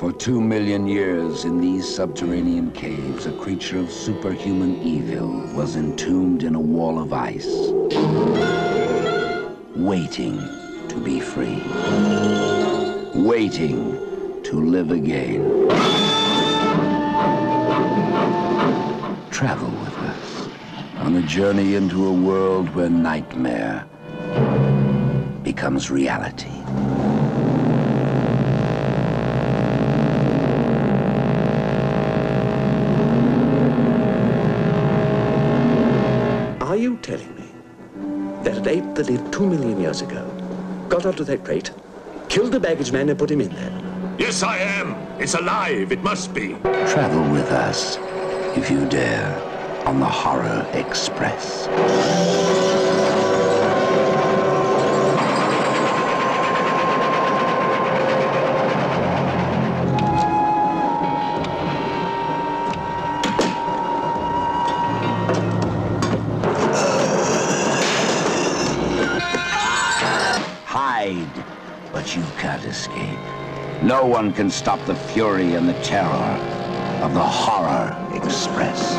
For two million years in these subterranean caves, a creature of superhuman evil was entombed in a wall of ice, waiting to be free, waiting to live again. Travel with us on a journey into a world where nightmare becomes reality. That an ape that lived two million years ago got onto that crate, killed the baggage man, and put him in there? Yes, I am. It's alive. It must be. Travel with us, if you dare, on the Horror Express. No one can stop the fury and the terror of the Horror Express.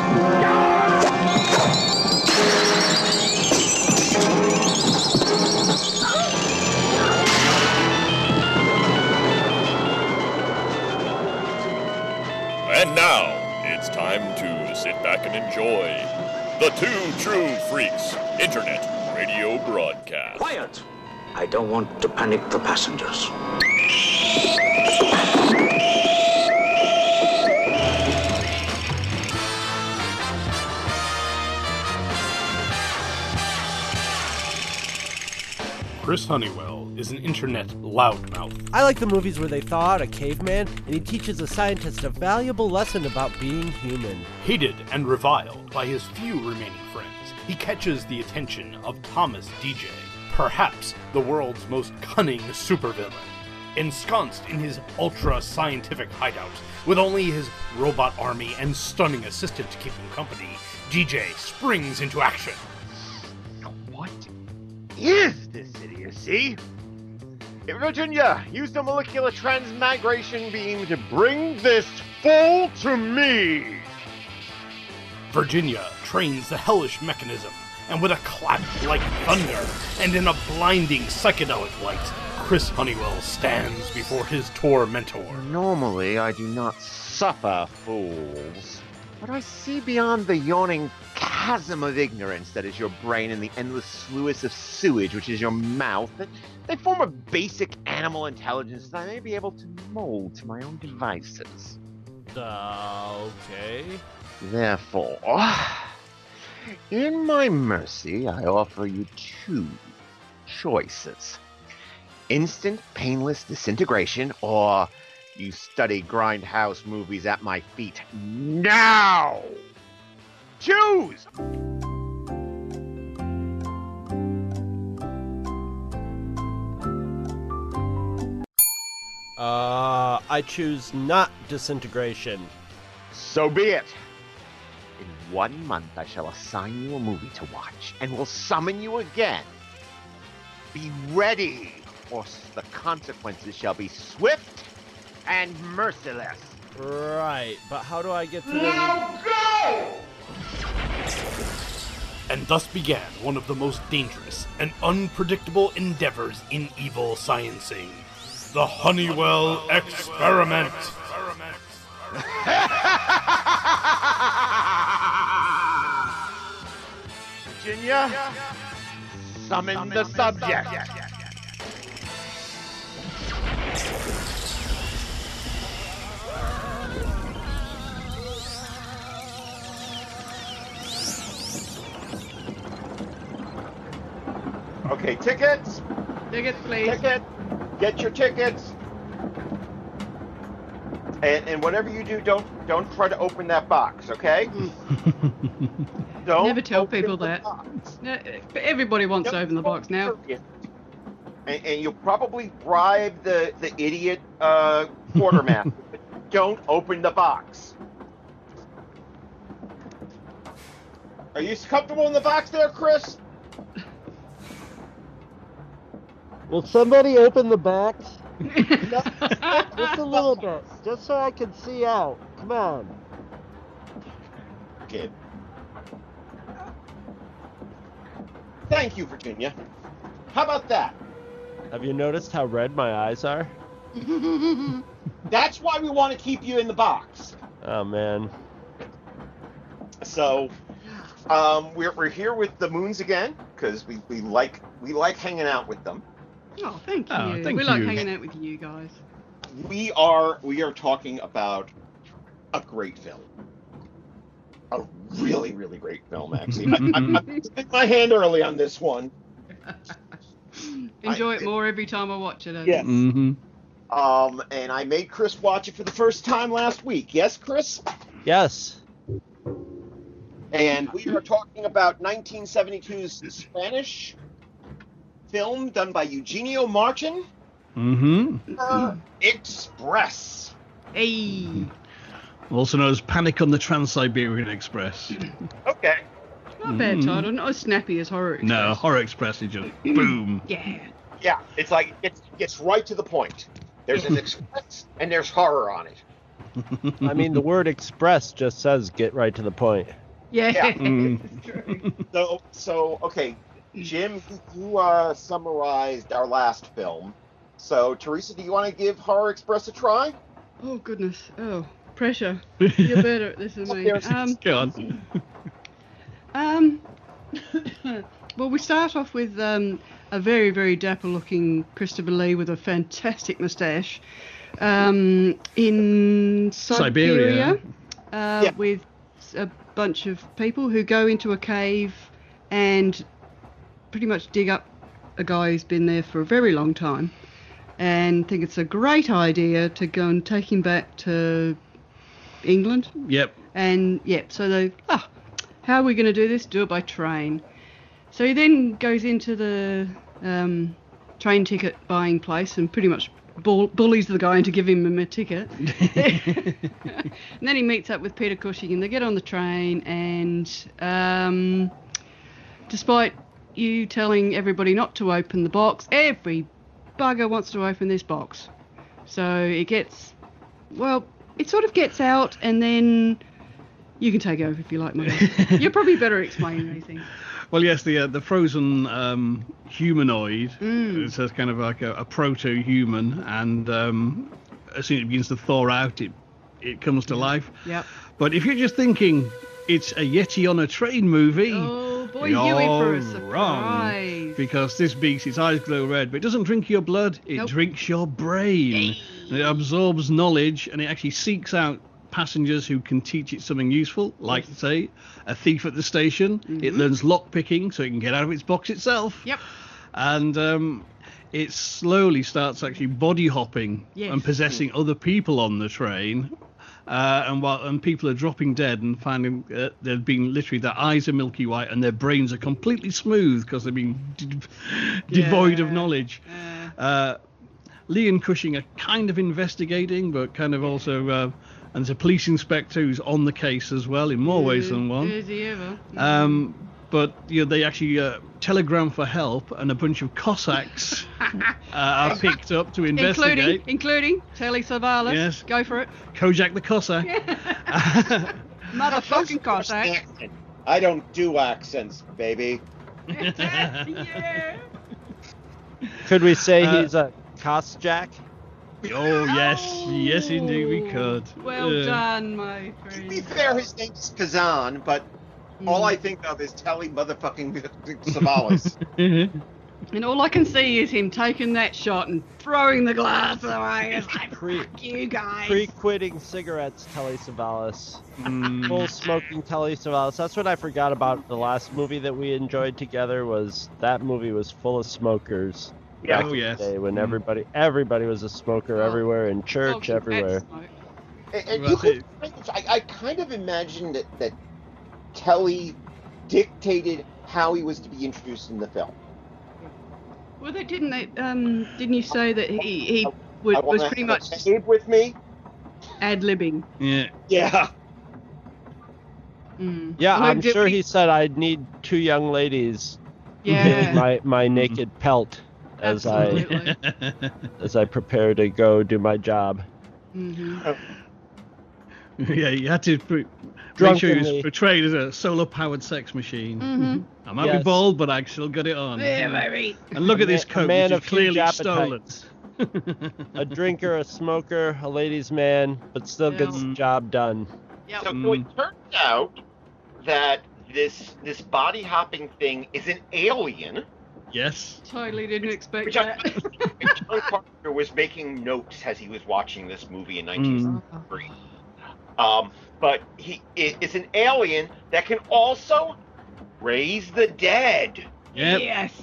And now, it's time to sit back and enjoy the Two True Freaks Internet Radio Broadcast. Quiet! I don't want to panic the passengers. Chris Honeywell is an internet loudmouth. I like the movies where they thaw out a caveman and he teaches a scientist a valuable lesson about being human. Hated and reviled by his few remaining friends, he catches the attention of Thomas Deja, perhaps the world's most cunning supervillain. Ensconced in his ultra scientific hideout, with only his robot army and stunning assistant to keep him company, Deja springs into action. Is this idiocy? Virginia, use the molecular transmigration beam to bring this fool to me! Virginia trains the hellish mechanism, and with a clap like thunder and in a blinding psychedelic light, Chris Honeywell stands before his tormentor. Normally, I do not suffer fools, but I see beyond the yawning chasm of ignorance that is your brain and the endless sluice of sewage which is your mouth. That they form a basic animal intelligence that I may be able to mold to my own devices. Uh, okay. Therefore, in my mercy, I offer you two choices instant, painless disintegration, or you study grindhouse movies at my feet now! Choose! Uh, I choose not disintegration. So be it. In one month, I shall assign you a movie to watch and will summon you again. Be ready, or the consequences shall be swift and merciless. Right, but how do I get to the... And thus began one of the most dangerous and unpredictable endeavors in evil sciencing the Honeywell Experiment. Virginia, summon the subject. Okay, tickets. Tickets, please. Ticket. Get your tickets. And, and whatever you do, don't don't try to open that box, okay? don't Never tell open people that. No, but everybody wants to open the box now. And, and you'll probably bribe the the idiot uh, quartermaster. don't open the box. Are you comfortable in the box there, Chris? Will somebody open the box? Just a little bit, just so I can see out. Come on. Kid. Thank you, Virginia. How about that? Have you noticed how red my eyes are? That's why we want to keep you in the box. Oh man. So, um, we're, we're here with the Moons again because we, we like we like hanging out with them. Oh, thank you. Oh, thank we like hanging out with you guys. We are we are talking about a great film, a really really great film. Actually, I, I, I stick my hand early on this one. Enjoy I- it more every time I watch it. I Yeah. think. hmm Um, and I made Chris watch it for the first time last week. Yes, Chris. Yes. And we are talking about 1972's Spanish film done by Eugenio Martin, Mm hmm uh, Express. Hey, Also known as Panic on the Trans-Siberian Express. Okay. not a bad Mhm. title. Not as snappy as horror. Express. No, Horror Express is just boom. Yeah. Yeah, it's like it's gets right to the point. There's an express and there's horror on it. I mean, the word express just says get right to the point. Yeah. Yeah. Mm. So, so okay, Jim, you- you uh, summarized our last film. So, Teresa, do you want to give Horror Express a try? Oh goodness. Oh, pressure. You're better at this than me. Um, Go on. Um, well, we start off with um, a very, very dapper-looking Christopher Lee with a fantastic moustache um, in Siberia, Siberia. Uh, Yeah. with a bunch of people who go into a cave and pretty much dig up a guy who's been there for a very long time and think it's a great idea to go and take him back to England Yep. and yep, so they, ah, how are we going to do this? Do it by train. So he then goes into the um, train ticket buying place and pretty much bull- bullies the guy into giving him a ticket. and then he meets up with Peter Cushing and they get on the train and um, despite you telling everybody not to open the box, every bugger wants to open this box. So it gets, well, it sort of gets out and then you can take over if you like, Mike. You're probably better at explaining these things. Well, yes, the uh, the frozen um, humanoid. Mm. It's a kind of like a, a proto-human, and um, as soon as it begins to thaw out, it it comes to life. Yep. But if you're just thinking it's a Yeti on a train movie, Oh boy, you're you for a wrong. Because this beast, its eyes glow red, but it doesn't drink your blood, it Nope. drinks your brain. And it absorbs knowledge and it actually seeks out passengers who can teach it something useful, like, say, a thief at the station. It learns lock picking so it can get out of its box itself. Mm-hmm. Yep. And um, it slowly starts actually body hopping Yes. and possessing other people on the train. Uh, and while and people are dropping dead and finding uh, they've been literally their eyes are milky white and their brains are completely smooth because they've been d- devoid of knowledge. Uh, Lee and Cushing are kind of investigating, but kind of also, uh, and there's a police inspector who's on the case as well in more ways than one. Is he ever? Um, but you know, they actually uh, telegram for help, and a bunch of Cossacks uh, are picked up to investigate. including, including Telly Savalas. Yes. Go for it. Kojak the Cossack. Motherfucking Cossack. I don't do accents, baby. yeah. Could we say Uh, he's a Cosjack? oh yes, yes indeed we could. Well Uh, done, my friend. To be fair, his name's Kazan, but all I think of is Telly motherfucking Savalas. And all I can see is him taking that shot and throwing the glass away. It's like, Pre- fuck you guys. Pre-quitting cigarettes, Telly Savalas. mm, Full smoking Telly Savalas. That's what I forgot about the last movie that we enjoyed together. Was that movie was full of smokers? Yeah. oh yes. Day when Mm. everybody everybody was a smoker Oh. everywhere in church Smoking everywhere. pet smoke. And, and Well, you could, it- kind of- I, I kind of imagined that, that Telly dictated how he was to be introduced in the film. Well, they didn't. They, um, didn't you say that he he I was, wanna was pretty much a with me. ad libbing? Yeah. Yeah. Mm. Yeah, Well, I'm sure we- he said I'd need two young ladies Yeah. my my naked pelt. as Absolutely. I as I prepare to go do my job. hmm yeah, you had to pre- make sure he Drunkenly. was portrayed as a solar-powered sex machine. hmm I might be Yes. bald, but I still got it on. Yeah, baby. And look at this coat, man which of is huge clearly stolen. appetites. A drinker, a smoker, a ladies' man, but still gets the job done. Yep. So, so it turns out that this this body hopping thing is an alien. Yes. Totally didn't expect Which I, that. John Carpenter was making notes as he was watching this movie in Mm. 1963. Um, but he is an alien that can also raise the dead. Yep. Yes.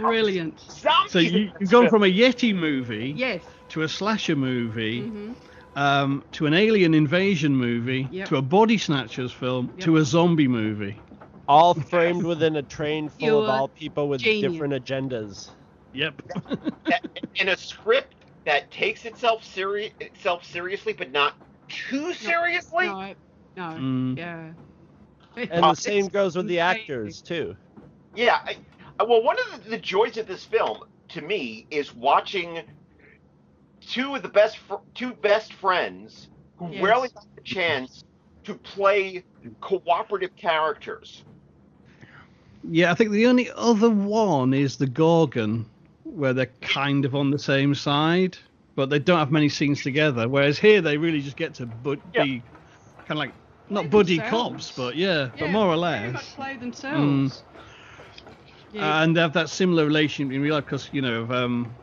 Brilliant. Zombies So you, this you've gone from a Yeti movie Yes. to a slasher movie hmm um, to an alien invasion movie Yep. to a body snatchers film Yep. to a zombie movie. All framed within a train full of You're all people with genius. different agendas. Yep. that, in a script that takes itself seri- itself seriously, but not too seriously. No. No. Mm. Yeah. And Uh, the same goes with the actors too. Yeah. I, I- well, one of the, the joys of this film, to me, is watching two of the best fr- two best friends who Yes. rarely got the chance to play cooperative characters. Yeah, I think the only other one is the Gorgon, where they're kind of on the same side, but they don't have many scenes together. Whereas here, they really just get to bu- Yeah. be kind of like not Play buddy themselves. cops, but yeah, but more or less. play themselves. Yeah. and they have that similar relationship in real life because you know um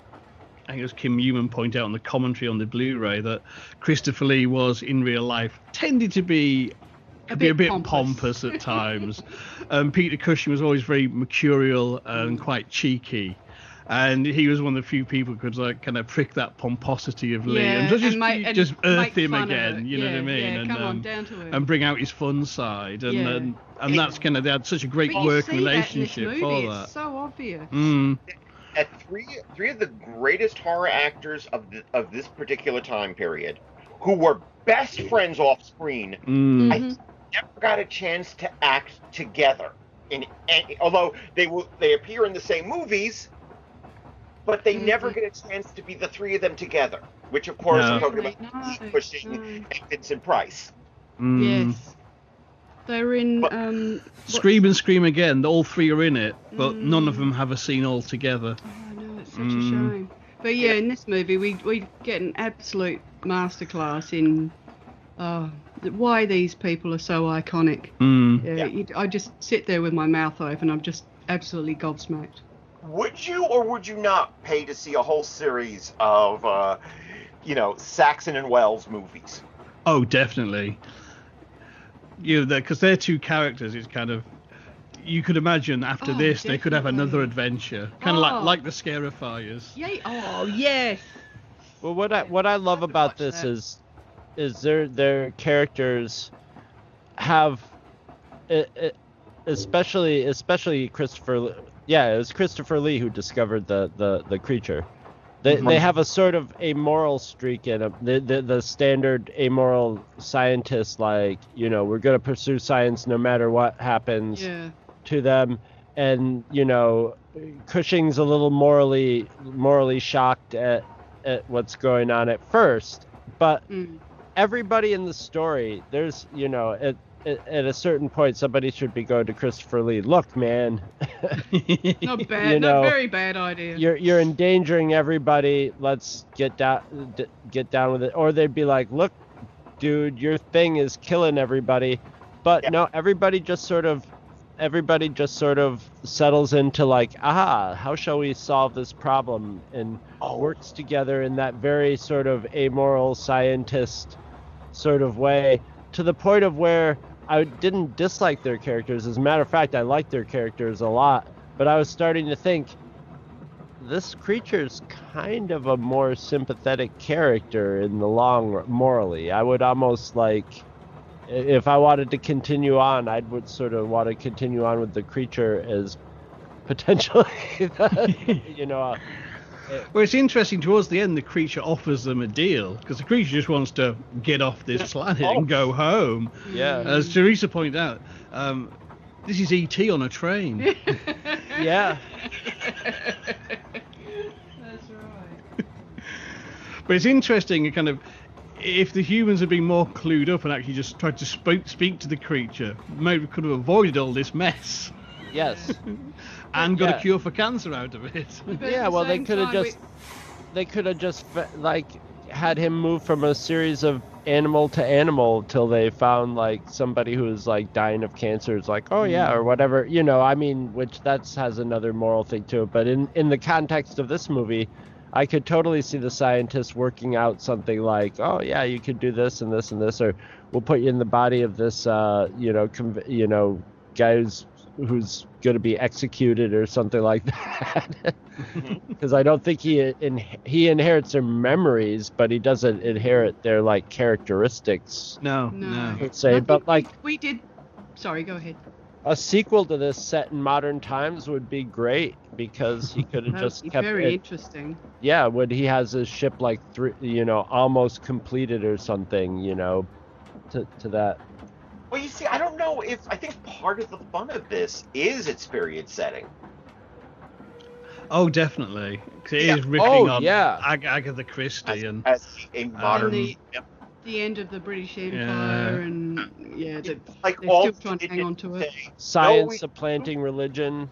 I think it was Kim Newman point out on the commentary on the Blu-ray that Christopher Lee was in real life tended to be A be a bit pompous, pompous. at times. um, Peter Cushing was always very mercurial Mm. and quite cheeky. And he was one of the few people who could like kind of prick that pomposity of Lee Yeah, and just, and just, and earth him again. it. You know what I mean? yeah, and come on, um, down to earth. and bring out his fun side. And Yeah. and, and that's kind of they had such a great But you working see that in this relationship movie, for it's that. so obvious. Mm. At three three of the greatest horror actors of the, of this particular time period, who were best friends off screen, Mm. I never got a chance to act together. In any, although they will they appear in the same movies, but they never get a chance to be the three of them together. Which of course No. I'm talking about No, Pete Cushing no. and Vincent Price. Mm. Yes. They're in. But- Um, Scream and Scream again. All three are in it, but Mm. none of them have a scene all together. Oh, I know, it's such Mm. a shame. But yeah, in this movie, we we get an absolute masterclass in uh, why these people are so iconic. Mm. Yeah, Yeah. I just sit there with my mouth open. I'm just absolutely gobsmacked. Would you or would you not pay to see a whole series of, uh, you know, Saxton and Wells movies? Oh, definitely. You know, because they're two characters. It's kind of you could imagine after Oh, this they could have another adventure, kind of like Oh. like the Scarifiers. Yay! Oh yes. Well, what I what I love to about this that. is is their their characters have, e- especially especially Christopher. Lee- Yeah, it was Christopher Lee who discovered the the the creature. They they have a sort of amoral streak in them. The, the the standard amoral scientist, like you know, we're gonna pursue science no matter what happens Yeah. to them and you know cushing's a little morally morally shocked at at what's going on at first but Mm. everybody in the story there's you know at at, at a certain point somebody should be going to christopher lee look man Not bad. You know, not very bad idea. you're you're endangering everybody let's get down d- get down with it or they'd be like look dude your thing is killing everybody but Yeah. no everybody just sort of everybody just sort of settles into like aha how shall we solve this problem and Oh. works together in that very sort of amoral scientist sort of way to the point of where I didn't dislike their characters. As a matter of fact, I liked their characters a lot. But I was starting to think this creature's kind of a more sympathetic character in the long run, morally. I would almost like if I wanted to continue on, I would sort of want to continue on with the creature as potentially, the, you know, Well, it's interesting. Towards the end, the creature offers them a deal because the creature just wants to get off this planet and go home. yeah, As Teresa pointed out, um, this is ET on a train. yeah. That's right. But it's interesting, kind of, if the humans had been more clued up and actually just tried to speak, speak to the creature, maybe we could have avoided all this mess Yes. and got Yeah. a cure for cancer out of it. But at yeah, the well, they could have time, just they could have just like had him move from a series of animal to animal till they found like somebody who was like dying of cancer. It's like, oh yeah, or whatever. You know, I mean, which that's has another moral thing to it. But in in the context of this movie. I could totally see the scientists working out something like, oh yeah, you could do this and this and this, or we'll put you in the body of this, uh, you know, conv- you know, guy who's who's going to be executed or something like that. Mm-hmm. Because I don't think he in, he inherits their memories, but he doesn't inherit their like characteristics. No, No. no. I'd say, I but like we, we did. Sorry, go ahead. a sequel to this set in modern times would be great because he could have just be kept very it. interesting. Yeah, when he has his ship like three, you know, almost completed or something, you know, to to that. Well, you see, I don't know if I think part of the fun of this is its period setting. Oh, definitely. 'Cause it is Yeah. riffing Oh, on yeah. Ag- Agatha Christie As, and as a um, modern, the- Yep. The end of the British Empire, Yeah. and yeah, the, like they're all still trying to hang on to it. say, Science we- supplanting religion.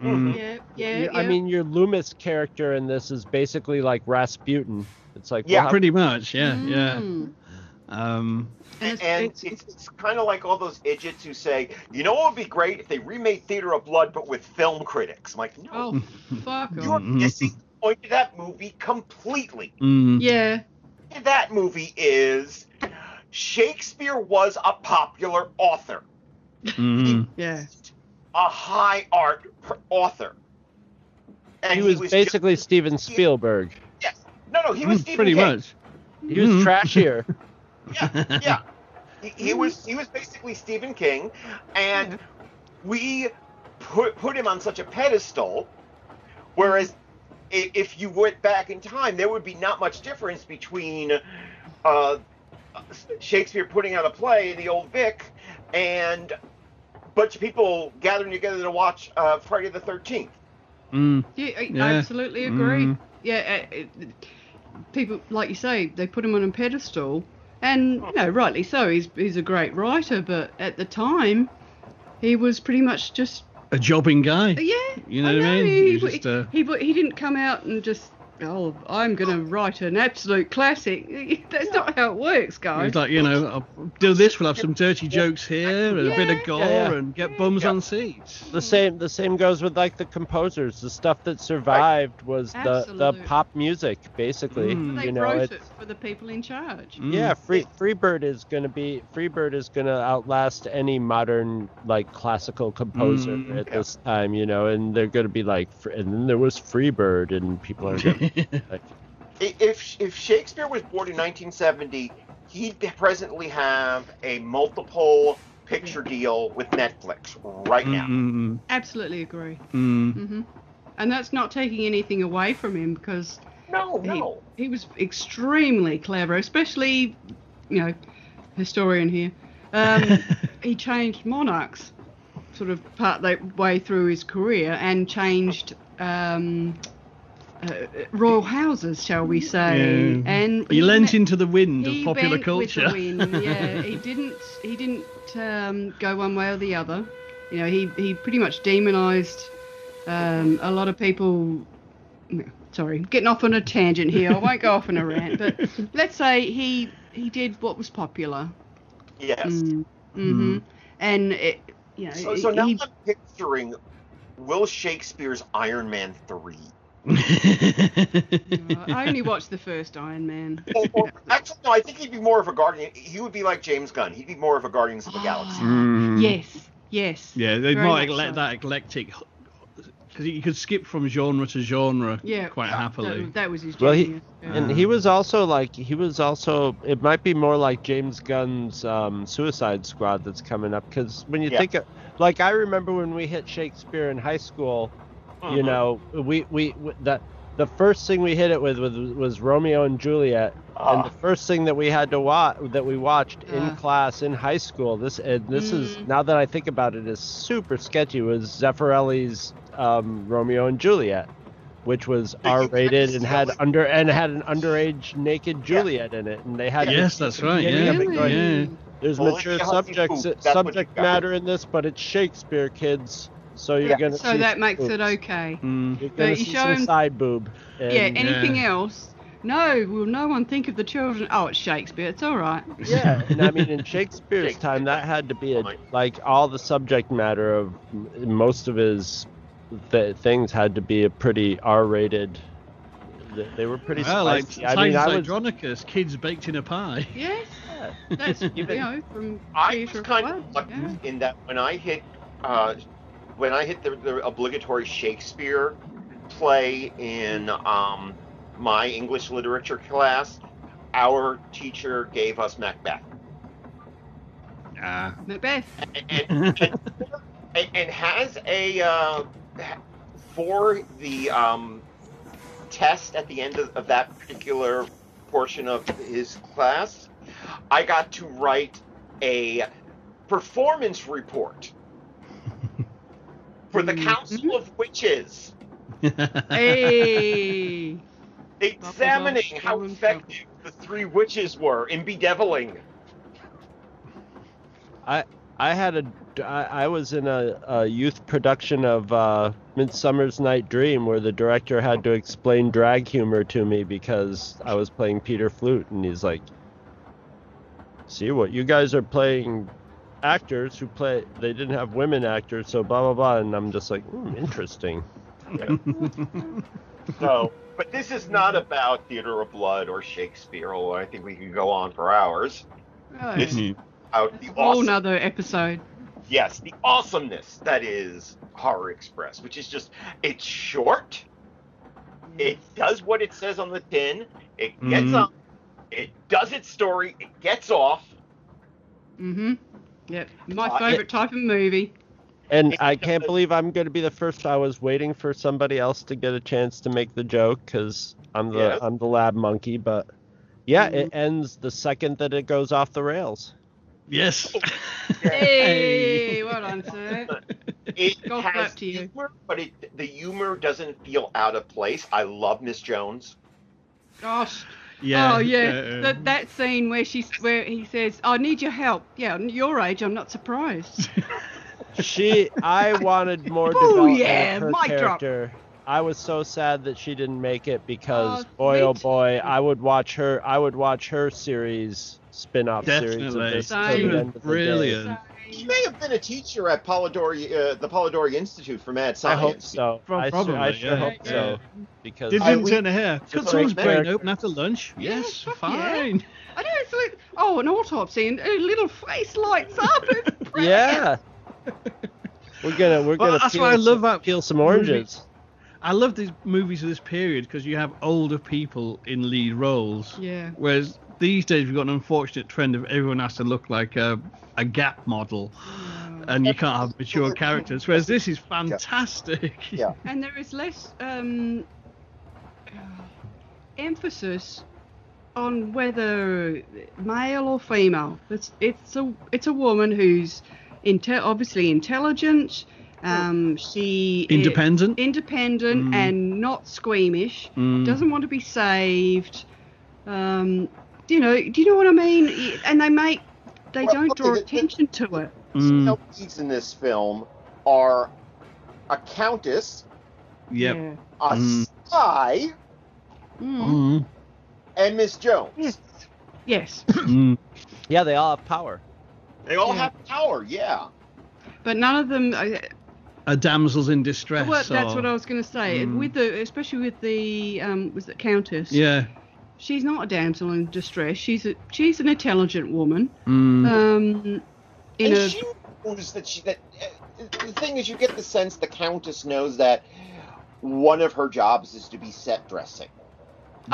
Mm. yeah, yeah, yeah. I mean, your Loomis character in this is basically like Rasputin. It's like, Yeah, well, Pretty much, yeah, yeah. Mm. Mm. Um, And, and it's, it's, it's, it's kind of like all those idiots who say, you know what would be great if they remade Theater of Blood but with film critics. I'm like, no, oh, fuck you're off. missing the point of that movie completely. mm, Yeah, That movie is Shakespeare was a popular author, mm. yeah. a high art author. And he was just- basically Steven Spielberg. yes. No, no, he was Mm, Stephen pretty King. much. He was Mhm. trashier. Yeah, yeah. He, he was he was basically Stephen King, and we put put him on such a pedestal. Whereas, if you went back in time, there would be not much difference between uh, Shakespeare putting out a play, The Old Vic, and a bunch of people gathering together to watch uh, Friday the Thirteenth. Mm, Yeah, I Yeah. absolutely agree. Mm. Yeah, uh, it, people like you say, they put him on a pedestal, and you know, rightly so. He's he's a great writer, but at the time, he was pretty much just a jobbing guy. yeah. You know I what I mean? He, he, just, uh, he, he didn't come out and just. Oh, I'm going to write an absolute classic. That's not how it works, guys. He's like, you know, I'll do this. We'll have some dirty jokes here and a bit of gore yeah, yeah. and get bums Yeah. on seats. The same the same goes with like the composers. The stuff that survived was the the pop music basically. Mm. they You know, wrote it's, it for the people in charge. Mm. yeah, Free Freebird is gonna be Freebird is gonna outlast any modern like classical composer Mm, at this time. You know, and they're gonna be like, and then there was Freebird, and people are gonna like, I- If if Shakespeare was born in 1970, he'd presently have a multiple picture deal with Netflix right now. Mm, Absolutely agree. mm, hmm And that's not taking anything away from him because No, he, no. he was extremely clever, especially, you know, historian here. Um, he changed monarchs sort of part way through his career and changed um, uh, royal houses, shall we say? Yeah. And He lent me- into the wind of popular went with the culture. wind, yeah, he didn't. He didn't um, go one way or the other. You know, he he pretty much demonised um, a lot of people. Sorry, getting off on a tangent here. I won't go off on a rant, but let's say he he did what was popular. Yes. Mm, hmm And it, you know, So, so now he, I'm picturing Will Shakespeare's Iron Man 3. I only watched the first Iron Man. Or, or, actually, no, I think he'd be more of a Guardian. He would be like James Gunn. He'd be more of a Guardians of the Galaxy. Mm. Yes, yes. Yeah, they very might much let so. that eclectic because you could skip from genre to genre Yeah, quite that- happily. That, was his Well, he- yeah. And he was also like he was also it might be more like James Gunn's um, Suicide Squad that's coming up because when you Yeah. think of like I remember when we hit Shakespeare in high school, you Mhm. know we we w- the the first thing we hit it with was, was Romeo and Juliet, and Ah. the first thing that we had to watch that we watched in Uh. class in high school. This and this is Mm. now that I think about it is super sketchy was Zeffirelli's um, Romeo and Juliet. which was R-rated and had under and had an underage naked Juliet in it, and they had Yes, that's right. Yeah, of going, yeah. There's Well, mature yeah, subjects, Poop, that's what subject matter in this, but it's Shakespeare, kids. So you're Yeah. gonna So that makes it okay. Mm. You're But gonna you see show some him- side boob. Yeah, anything Yeah. else? No, will no one think of the children? Oh, it's Shakespeare. It's all right. Yeah, and I mean, in Shakespeare's time, that had to be a like all the subject matter of most of his th- things had to be a pretty R-rated. They were pretty Well, like spicy. I mean, Titus I was Andronicus, kids baked in a pie. Yes, that's you know from I Theatre was kind of lucky yeah. in that when I hit, uh, when I hit the, the obligatory Shakespeare play in um, my English literature class, our teacher gave us Macbeth, Ah. Macbeth. and, and, and, and has a uh, for the um, test at the end of, of that particular portion of his class. I got to write a performance report for the Council of Witches, Hey. examining how effective the three witches were in bedeviling. I I had a I, I was in a, a youth production of uh, Midsummer's Night Dream where the director had to explain drag humor to me because I was playing Peter Flute and he's like, "See what you guys are playing." Actors who play they didn't have women actors so blah blah blah and i'm just like hmm, interesting So, but this is not about Theater of Blood or Shakespeare, although I think we could go on for hours. This is about the whole awesome, nother episode. yes, the awesomeness that is Horror Express, which is just it's short. It does what it says on the tin. It gets Mhm. up. It does its story. It gets off. Mm-hmm. Yep. My Uh, favourite type of movie. and i can't believe i'm going to be the first i was waiting for somebody else to get a chance to make the joke because i'm the Yes. i'm the lab monkey but yeah it ends the second that it goes off the rails Yes. Hey, well done, sir. It Golf has clap to you. humor, but it, the humor doesn't feel out of place. I love Miss Jones. Gosh. Yeah. oh yeah, uh, that that scene where she's where he says, "I need your help." Yeah, your age, I'm not surprised. she i wanted more Oh, development yeah, of her mic drop. character i was so sad that she didn't make it because Oh, boy oh boy i would watch her i would watch her series spin-off series of Definitely. this till Same. the end of the day. Brilliant. She may have been a teacher at Polidori, uh, the Polidori Institute for Mad Science. i Science. hope so Pro- I, probably, sure, I sure yeah. hope Yeah. so because Did I- didn't we- turn her hair. Cut someone's brain open after lunch. Yes, fuck yeah. fine. I know it's like, oh, an autopsy, and a little face lights up. It's yeah we're gonna we're Well, gonna that's peel, why I love some, that peel some movie. oranges I love these movies of this period because you have older people in lead roles. Yeah. Whereas these days we've got an unfortunate trend of everyone has to look like a, a gap model, and you can't have mature characters. Whereas this is fantastic. Yeah. And there is less um, emphasis on whether male or female. It's it's a it's a woman who's inte- obviously intelligent. Um, she Independent. independent, Mm. and not squeamish. Mm. Doesn't want to be saved. Um, you know, do you know what I mean? And they make they Well, don't okay, draw the- the- attention to it. Mm. Female leads in this film are a countess, Yep. Yeah. a Mm. spy, Mm. Mm. and Miss Jones. Yes. Yes. Mm. yeah they all have power They all Yeah. have power, yeah. But none of them. uh, A damsels in distress. Well, that's or- what I was going to say. Mm. With the, especially with the, um, was it Countess? Yeah. She's not a damsel in distress. She's a, she's an intelligent woman. Mm. Um, in and a, she knows that she that uh, the thing is you get the sense the countess knows that one of her jobs is to be set dressing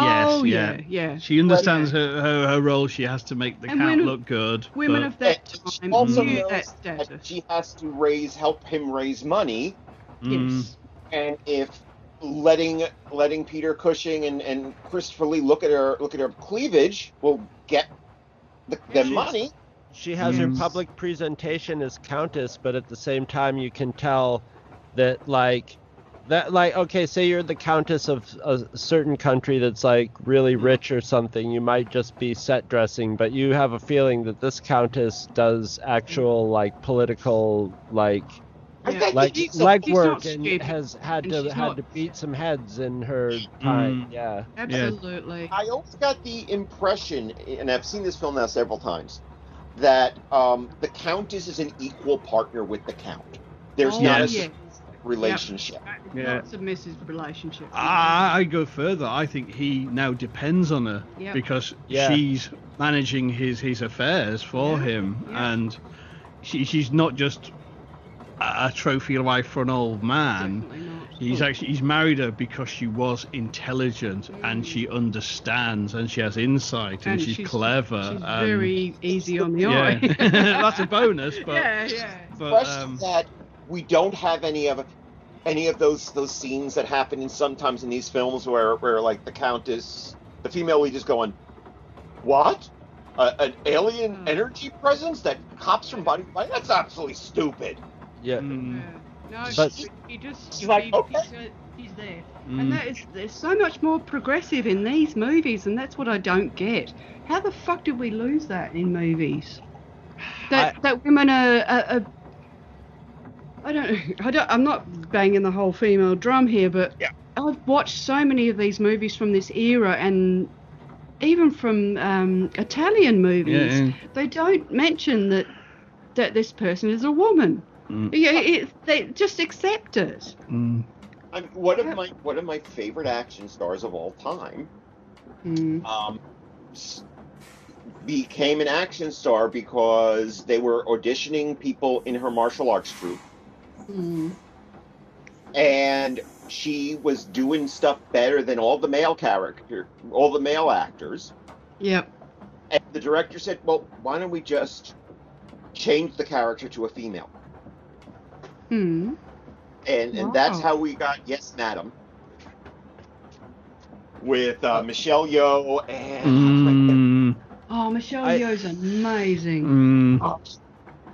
Yes. oh yeah. yeah, yeah. She understands her, her, her role. She has to make the And count women- look good. Women but- of that And she time also knew knows that that she has to raise help him raise money Mm. Yes. and if letting letting peter cushing and, and christopher lee look at her look at her cleavage will get the, the money she has her Mm. public presentation as countess but at the same time you can tell that like that like okay, say you're the countess of a certain country that's like really rich or something, you might just be set dressing, but you have a feeling that this countess does actual like political like I think like she's legwork and stupid, has had and to had not- to beat some heads in her time. Mm. Yeah. Absolutely. I always got the impression, and I've seen this film now several times, that um, the Countess is an equal partner with the Count. There's Oh, not a yeah. relationship. Yeah. Not submissive relationship. I, I go further. I think he now depends on her Yep. because Yeah. she's managing his his affairs for Yeah, him, yeah. and she, she's not just a, a trophy wife for an old man. He's actually he's married her because she was intelligent and she understands and she has insight and, she's, clever. She's and, very easy on the yeah, eye. that's a bonus. But yeah, yeah. but Question um, that we don't have any of any of those those scenes that happen in sometimes in these films where where like the Countess, the female lead is going, what? Uh, an alien Hmm. energy presence that hops from body to body? That's absolutely stupid. Yeah. mm, Yeah. No, But- he, he just She's like, he, okay. he's, uh, he's there, mm. and that is there's so much more progressive in these movies, and that's what I don't get. How the fuck did we lose that in movies? That that women are, are, are I don't I don't I'm not banging the whole female drum here, but Yeah. I've watched so many of these movies from this era and. Even from um, Italian movies, Yeah, yeah. they don't mention that that this person is a woman. Mm. Yeah, it, they just accept it. mm. I mean, one of my one of my favorite action stars of all time Mm. um, became an action star because they were auditioning people in her martial arts troupe, Mm. and she was doing stuff better than all the male character, all the male actors. Yep. And the director said, "Well, why don't we just change the character to a female?" Mm. And and that's how we got Yes, Madam with uh, Michelle Yeoh and Mm, Oh, Michelle I- Yeoh's amazing. mm.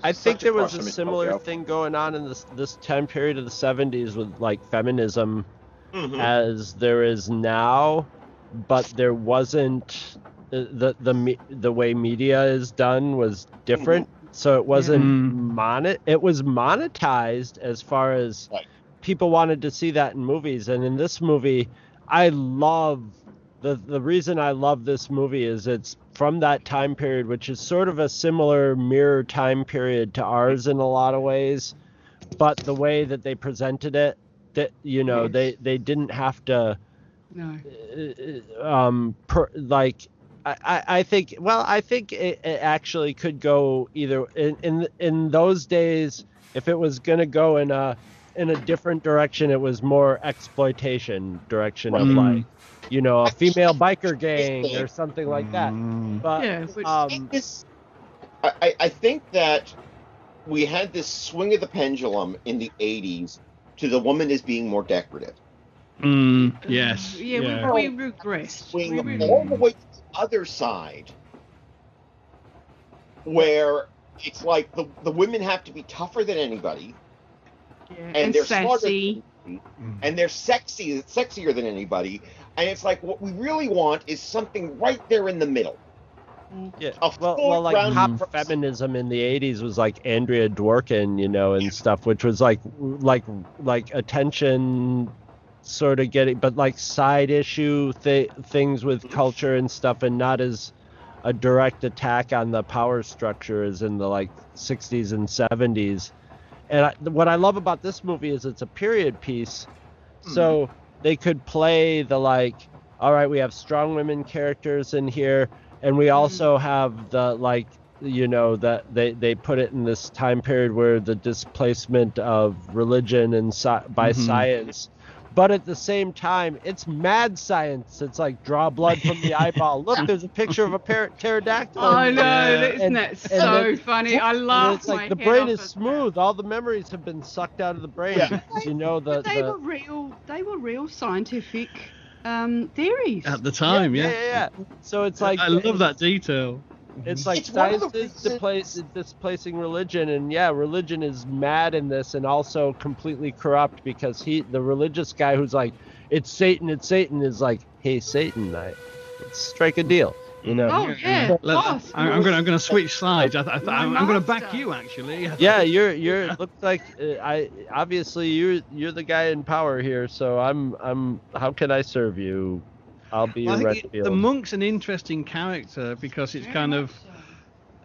I think there was a on Michelle similar thing going on in this this time period of the 70s with like feminism Mhm. as there is now, but there wasn't uh, the the the way media is done was different. So it wasn't Mm. monet it was monetized as far as Right. people wanted to see that in movies and in this movie I love the the reason I love this movie is it's from that time period which is sort of a similar mirror time period to ours in a lot of ways but the way that they presented it that you know Yes. they they didn't have to No. uh, um per, like I, I I think well I think it, it actually could go either in, in in those days if it was gonna go in a in a different direction it was more exploitation direction of Right. like you know a female biker gang or something like that Mm. but Yeah, um I, I- I think that we had this swing of the pendulum in the 80s to the woman as being more decorative. Mm, yes. Yeah, yeah. We, we regressed. We Swing really- all the way to the other side, where it's like the, the women have to be tougher than anybody, yeah, and, and they're smarter sassy. than anybody, and they're sexy, sexier than anybody. And it's like what we really want is something right there in the middle. Yeah. Well, well, like round pop feminism in the '80s was like Andrea Dworkin, you know, and stuff, which was like, like, like attention, sort of getting, but like side issue th- things with culture and stuff, and not as a direct attack on the power structure as in the like '60s and '70s. And I, what I love about this movie is it's a period piece, so they could play the like, all right, we have strong women characters in here, and we also have the like, you know, that they they put it in this time period where the displacement of religion and sci- by Mhm. science. But at the same time, it's mad science. It's like draw blood from the eyeball. Look, there's a picture of a par- pterodactyl. I know, Yeah. isn't And- that so then- funny? I love laughed it's like my the head brain is at that. smooth. All the memories have been sucked out of the brain. Yeah. You know the, they the were real. They were real scientific um, theories. At the time, yeah. yeah, yeah, yeah. So it's like I love that detail. It's like It's one of science the is displace, displacing religion, and yeah, religion is mad in this, and also completely corrupt because he, the religious guy who's like, "It's Satan, it's Satan," is like, "Hey, Satan, I, let's strike a deal," you know? Oh yeah, Let- boss. I'm, I'm gonna I'm gonna switch sides. I, I, My I'm, I'm gonna back you actually. Yeah, you're you're looks like uh, I obviously you're you're the guy in power here, so I'm I'm how can I serve you? I'll be Well, your I it- the monk's an interesting character because it's kind of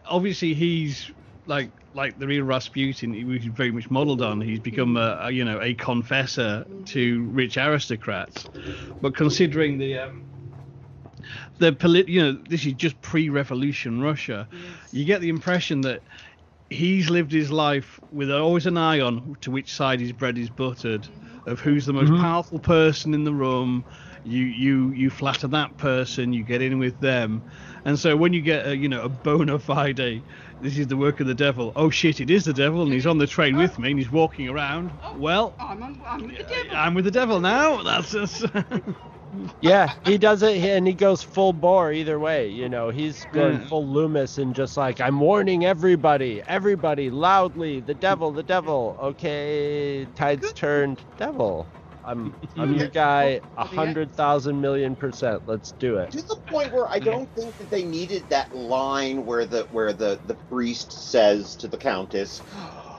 obviously he's like like the real Rasputin, he was very much modelled on. He's become a, a you know a confessor to rich aristocrats, but considering the um, the polit, you know, this is just pre-revolution Russia. You get the impression that he's lived his life with always an eye on to which side his bread is buttered, of who's the most powerful person in the room. You you you flatter that person, you get in with them, and so when you get a you know a bona fide, this is the work of the devil. Oh shit, it is the devil, and he's on the train with me, and he's walking around. Oh, well, I'm, on, I'm with the devil. I'm with the devil now. That's just. Yeah, he does it, and he goes full bore either way. You know, he's going full Loomis and just like, I'm warning everybody, everybody, loudly, the devil, the devil. Okay, tides turned, devil. I'm, I'm your guy, a hundred thousand million percent. Let's do it. to the point where I don't think that they needed that line where the where the the priest says to the countess,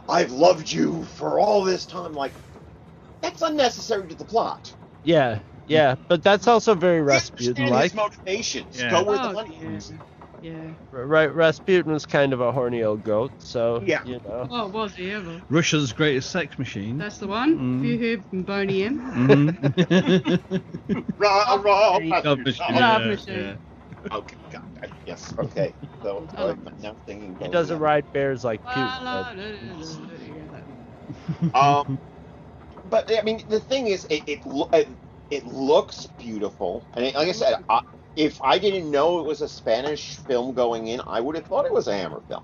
"I've loved you for all this time." Like that's unnecessary to the plot. Yeah, yeah, but that's also very We Rasputin understand like. his motivations. Yeah. Go where the Oh, money is. Yeah. Right, Rasputin was kind of a horny old goat, so Yeah. you know. Oh, was he ever? Russia's greatest sex machine. That's the one. Mm. Have you heard from Boney M? Mhm. Rah, rah, Love rah, Love rah. machine, Love yeah, machine. yeah. Okay, God, I- yes, okay. So Oh. I'm now thinking. He doesn't that. ride bears like Putin. Um, but I mean, the thing is, it it, lo- it, it looks beautiful, and it, like I said, I, if I didn't know it was a Spanish film going in, I would have thought it was a Hammer film.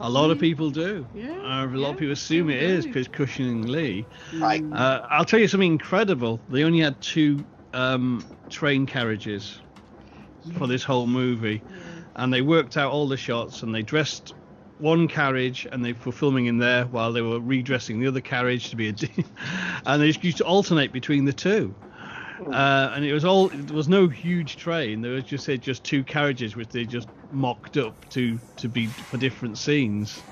A lot of people do. Yeah, Uh, a lot of people assume it they is do. because Cushing and Lee. Right. Uh, I'll tell you something incredible. They only had two um, train carriages for this whole movie, and they worked out all the shots and they dressed one carriage and they were filming in there while they were redressing the other carriage to be a D- and they just used to alternate between the two. Uh, and it was all there was no huge train. There was just said just two carriages which they just mocked up to to be for different scenes.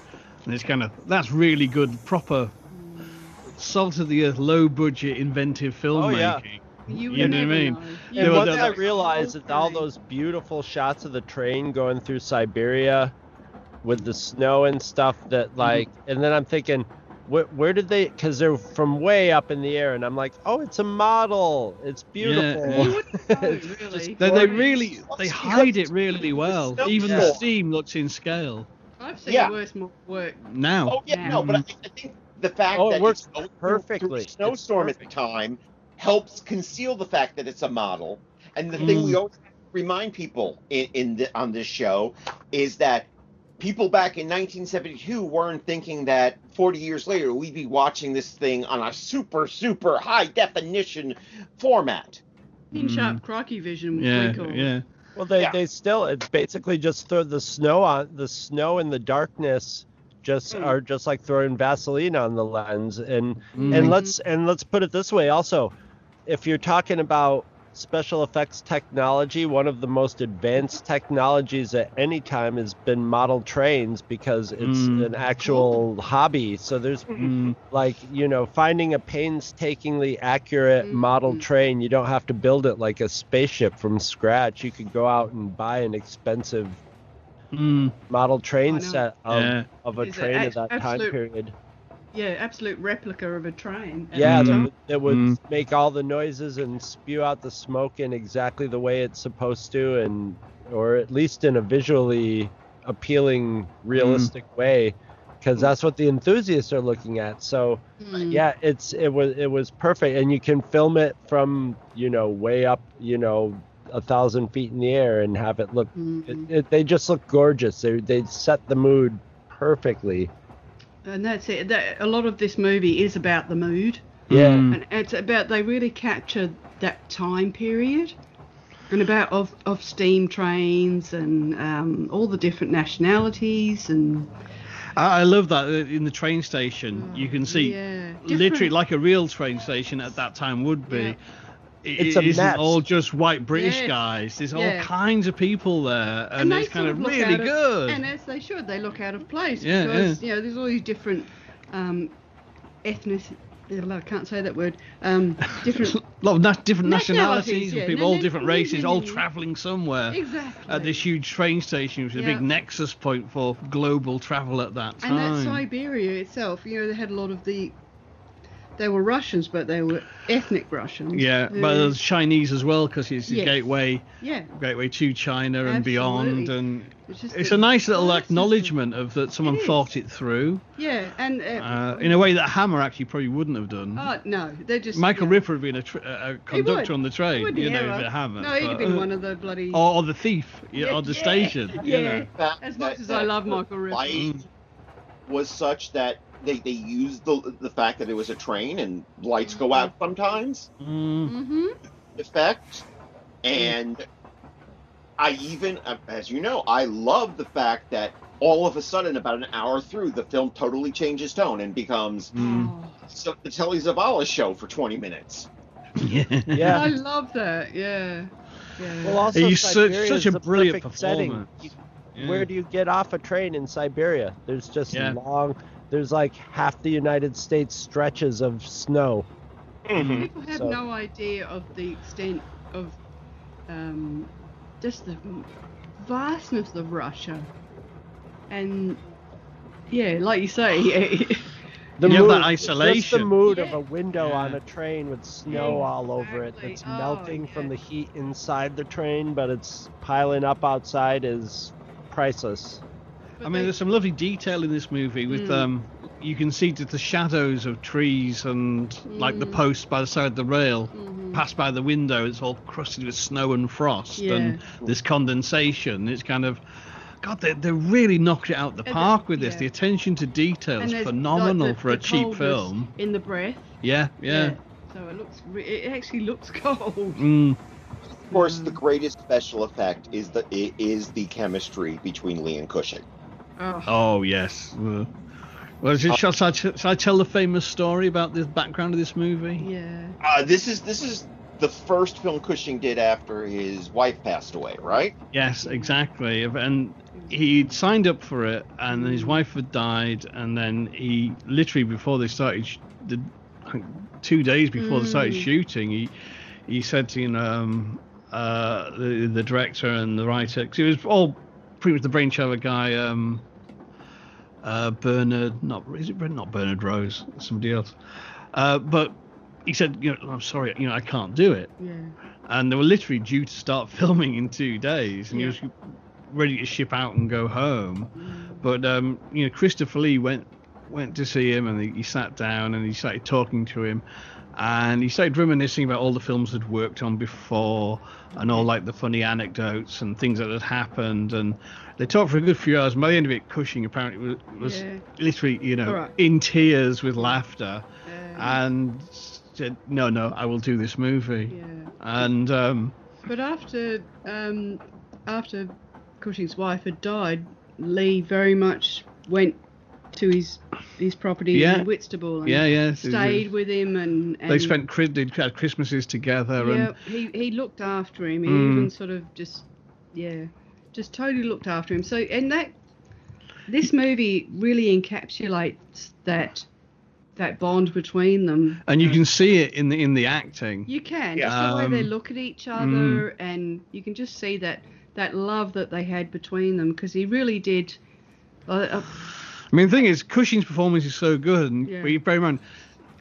And it's kind of that's really good proper salt of the earth, low budget, inventive filmmaking. Oh, yeah. You, You know what I mean? know. They And were- once I realized that all those beautiful shots of the train going through Siberia with the snow and stuff that like, and then I'm thinking, where, where did they? Because they're from way up in the air, and I'm like, oh, it's a model. It's beautiful. Yeah. You It's really. just They, they really they hide it really well. Even the steam looks in scale I've seen Yeah. worse work. now. Oh yeah, no, but I, I think the fact Oh, it that works it's through- perfectly. through a snowstorm at the time helps conceal the fact that it's a model. And the thing we Mm. always remind people in, in the, on this show is that people back in 1972 weren't thinking that 40 years later we'd be watching this thing on a super super high definition format. In Mm. sharp crikey vision was Yeah, cool. yeah. Well, they, Yeah. they still it's basically just throw the snow on the snow and the darkness just Mm. are just like throwing Vaseline on the lens and Mm. and let's and let's put it this way also if you're talking about special effects technology one of the most advanced technologies at any time has been model trains because it's Mm. an actual hobby so there's Mm. like you know finding a painstakingly accurate model Mhm. train you don't have to build it like a spaceship from scratch you could go out and buy an expensive Mm. model train set of, Yeah. of a It's train of that time period Yeah, absolute replica of a train. yeah the that would, that would Mm. make all the noises and spew out the smoke in exactly the way it's supposed to and or at least in a visually appealing realistic way because that's what the enthusiasts are looking at. So Mm. yeah it's it was it was perfect. And you can film it from you know way up you know a thousand feet in the air and have it look it, it, they just look gorgeous. They they set the mood perfectly And that's it. That, a lot of this movie is about the mood, yeah Mm. and it's about they really capture that time period. and about of, of steam trains and um, all the different nationalities and I, I love that uh, in the train station. you can see yeah, literally like a real train station at that time would be. Yeah. It, It's it a isn't mess. all just white British Yeah. guys. There's all kinds of people there, and, they it's kind of really of- good. and as they should, they look out of place Yeah, because you know there's all these different um, ethnic. I can't say that word. Um, different. a lot of na- different Nationalities, nationalities, yeah. and people, No, all no, different no, no, races, no, all no. travelling somewhere Exactly. at this huge train station, which was a big nexus point for global travel at that time. And that Siberia itself, you know, they had a lot of the. They were Russians, but they were ethnic Russians. yeah, who- but there's Chinese as well because it's the Yes. gateway, yeah, gateway to China and beyond, and it's, it's the a nice little vastness acknowledgement of that someone It is. thought it through Yeah, and uh, uh, in a way that Hammer actually probably wouldn't have done. oh no, they're just Michael yeah. Ripper would have been a, tr- a a conductor on the train, you know, if it Hammer. No, he'd have but, been uh, one of the bloody. or, or the thief, yeah, Yeah, or the yeah, station. yeah. You know. fact As much that- as I love Michael Ripper. light Mm. was such that they, they used the the fact that it was a train and lights go out sometimes Mm. Mm-hmm. effect and I even uh, as you know I love the fact that all of a sudden about an hour through the film totally changes tone and becomes Mm. So- the Telly Savalas show for 20 minutes. Yeah. Yeah. I love that. Yeah. Yeah. Well, also He's such- such is a brilliant perfect setting. You- Yeah. Where do you get off a train in Siberia? There's just Yeah. long. There's like half the United States stretches of snow. People have So- no idea of the extent of um, just the vastness of Russia. And yeah, like you say, yeah, The You have that Just the isolation. mood of a window on a train with snow all over it that's Oh, melting from the heat inside the train, but it's piling up outside is priceless. But I mean, they- there's some lovely detail in this movie with Mm. um, you can see just the shadows of trees and like the Mm. posts by the side of the rail Mhm. pass by the window. It's all crusted with snow and frost and this condensation. It's kind of God, they, they really knocked it out the And the- park with this. yeah. The attention to detail is there's, like, phenomenal the- for a cheap film. In the breath. Yeah, yeah. So it looks. Re- it actually looks cold. Mm, Of course, the greatest special effect is the i- is the chemistry between Lee and Cushing. Oh. Oh yes. Uh, Well, shall, shall, I, shall I tell the famous story about the background of this movie? Yeah. Uh, this is this is the first film Cushing did after his wife passed away, right? Yes, exactly. And he'd signed up for it, and his wife had died, and then he literally before they started, the, two days before they started Mm. shooting, he he said to you know, um, uh, the the director and the writer, because it was all pretty much the brainchild guy. Um, uh, Bernard, not is it Bernard- not Bernard Rose, somebody else. Uh, but he said, you know, I'm sorry, you know, I can't do it Yeah. and they were literally due to start filming in two days, and Yeah. he was ready to ship out and go home. But um, you know, Christopher Lee went went to see him, and he, he sat down and he started talking to him, and he started reminiscing about all the films he'd worked on before, and all like the funny anecdotes and things that had happened, and they talked for a good few hours. And by the end of it, Cushing apparently was, was Yeah. literally, you know, Alright. in tears with laughter, and said, "No, no, I will do this movie." yeah. And um, But after um, after Cushing's wife had died, Lee very much went to his his property Yeah. in Whitstable and Yeah, yeah. stayed with him and, and They spent they had Christmases together, yeah, and he he looked after him. He Mm. even sort of just yeah, just totally looked after him. So and that this movie really encapsulates that that bond between them. and you Uh, can see it in the in the acting. You can. Just the way they Um, look at each other, and you can just see that that love that they had between them because he really did. Uh, uh, mean, the thing is, Cushing's performance is so good, and Yeah. but you bear in mind,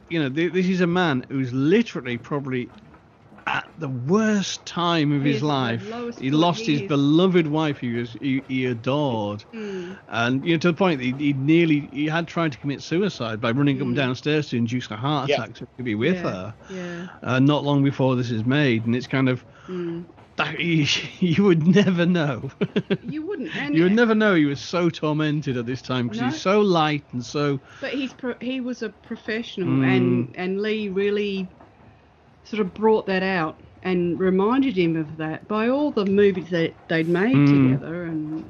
you know, th- this is a man who's literally probably at the worst time of He his is at the life. He lost He his is- beloved wife, he was he, he adored, mm, and you know, to the point that he, he nearly he had tried to commit suicide by running up and Mm. downstairs to induce a heart Yeah. attack to be with yeah, her. Yeah. Uh, not long before this is made, and it's kind of Mm. That you, you would never know. You wouldn't. You would never know he was so tormented at this time because No. he's so light and so. But he's pro- he was a professional, Mm. and and Lee really sort of brought that out. and reminded him of that by all the movies that they'd made Mm. together. And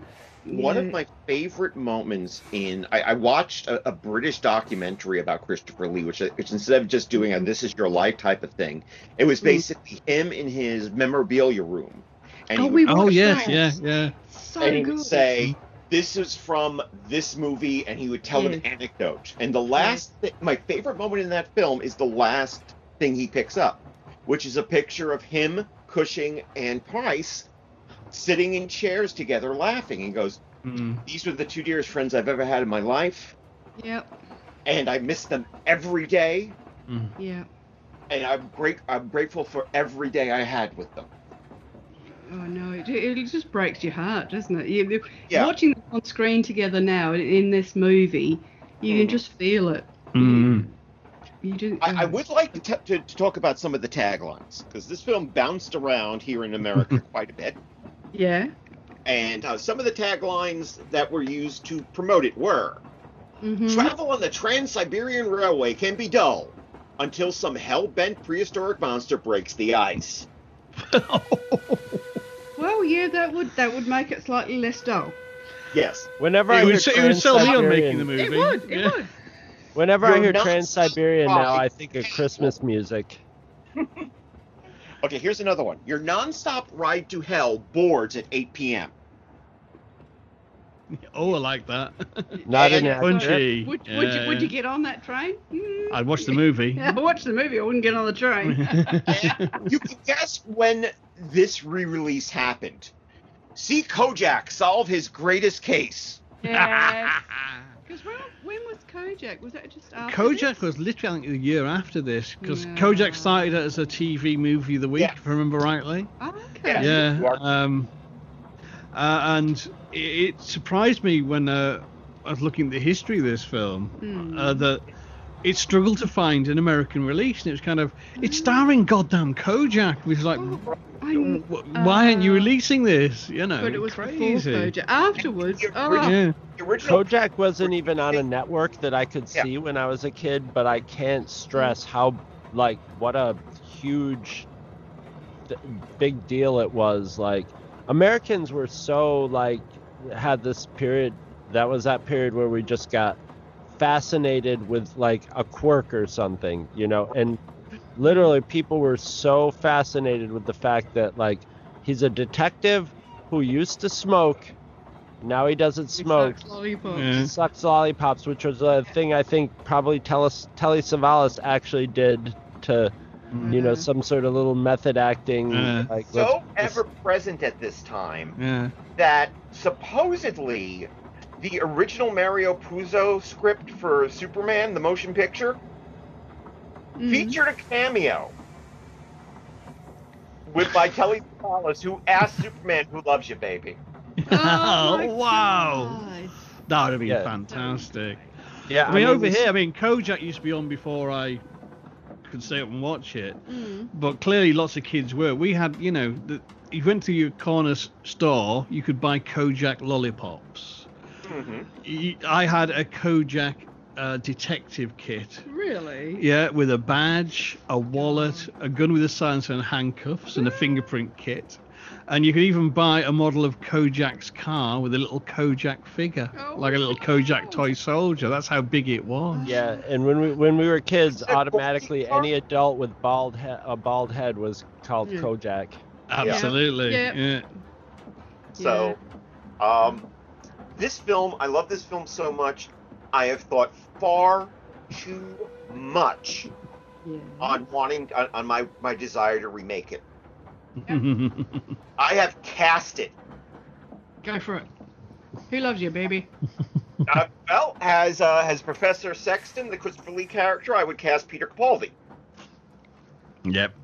One of my favorite moments in I, I watched a, a British documentary about Christopher Lee, which, which instead of just doing a "This is your life" type of thing, it was Mm. basically him in his memorabilia room, and Oh, would, Oh yes, yeah, yeah. so and he good. would say, "This is from this movie," and he would tell an anecdote. And the last, thi- my favorite moment in that film is the last thing he picks up, which is a picture of him, Cushing, and Price sitting in chairs together, laughing. He goes, Mm. these were the two dearest friends I've ever had in my life, Yep, and I miss them every day. yep. And I'm great. I'm grateful for every day I had with them. Oh no, it, it just breaks your heart, doesn't it? You, you- Yeah. Watching them on screen together now in, in this movie, you can Mhm. just feel it. Mm. You do. I, I would like to, t- to, to talk about some of the taglines because this film bounced around here in America quite a bit, Yeah. and uh, some of the taglines that were used to promote it were: hmm "Travel on the Trans-Siberian Railway can be dull until some hell-bent prehistoric monster breaks the ice." Well, yeah, that would that would make it slightly less dull. Yes. Whenever I It hear it would sell me on making the Trans-Siberian, movie. It would. It Yeah. would. whenever I You're hear Trans Siberian now. I think of Christmas music. Okay, here's another one. Your nonstop ride to hell boards at 8 p.m. Oh, I like that. Not in an Punchy. Would, would you would you get on that train? Mm. I'd watch the movie. yeah, I watch the movie. I wouldn't get on the train. You can guess when this re-release happened. See Kojak solve his greatest case. yeah. Because when, when was Kojak? Was that just after Kojak this? was literally I think, the year after this because Yeah. Kojak started as a TV movie of the week, Yeah. if I remember rightly. Oh, okay. Yeah. Yeah. Um, uh, and it, it surprised me when uh, I was looking at the history of this film Hmm. uh, that it struggled to find an American release, and it was kind of it's starring goddamn Kojak, which is like. I'm- Why aren't you uh, releasing this? You know, But it was crazy. Kojak. Afterwards, oh, Yeah. Kojak wasn't even on a network that I could Yeah. see when I was a kid, but I can't stress how like what a huge th- big deal it was. Like Americans were so like had this period that was that period where we just got fascinated with like a quirk or something, you know, and literally people were so fascinated with the fact that like he's a detective who used to smoke now he doesn't he smoke sucks lollipops. Yeah. sucks lollipops, which was a thing I think probably Telly, Telly Savalas actually did to, you know, mm-hmm. some sort of little method acting. Yeah. like so let's- let's- ever present at this time Yeah. that supposedly the original Mario Puzo script for Superman, the motion picture, Mhm. featured a cameo with by Telly Savalas, who asked Superman, "Who loves you, baby?" Oh, my wow. God. That would have been Yeah. fantastic. yeah, I mean, over this- here, I mean, Kojak used to be on before I could stay up and watch it. Mm. But clearly, lots of kids were. We had, you know, the, you went to your corner store, you could buy Kojak lollipops. Hmm Y- I had a Kojak uh, detective kit. Really? Yeah, with a badge, a wallet, a gun with a silencer and handcuffs, and a fingerprint kit. And you could even buy a model of Kojak's car with a little Kojak figure, Oh, like a little Kojak toy soldier. That's how big it was. Yeah, and when we when we were kids, automatically any adult with bald head a bald head was called Yeah. Kojak. Absolutely. Yeah. Yeah. So, um, this film, I love this film so much. I have thought far too much Yeah. on wanting on, on my my desire to remake it. Yeah. I have cast it. Go for it. Who loves you, baby? Uh, well, as uh, as Professor Saxton, the Christopher Lee character, I would cast Peter Capaldi. yep.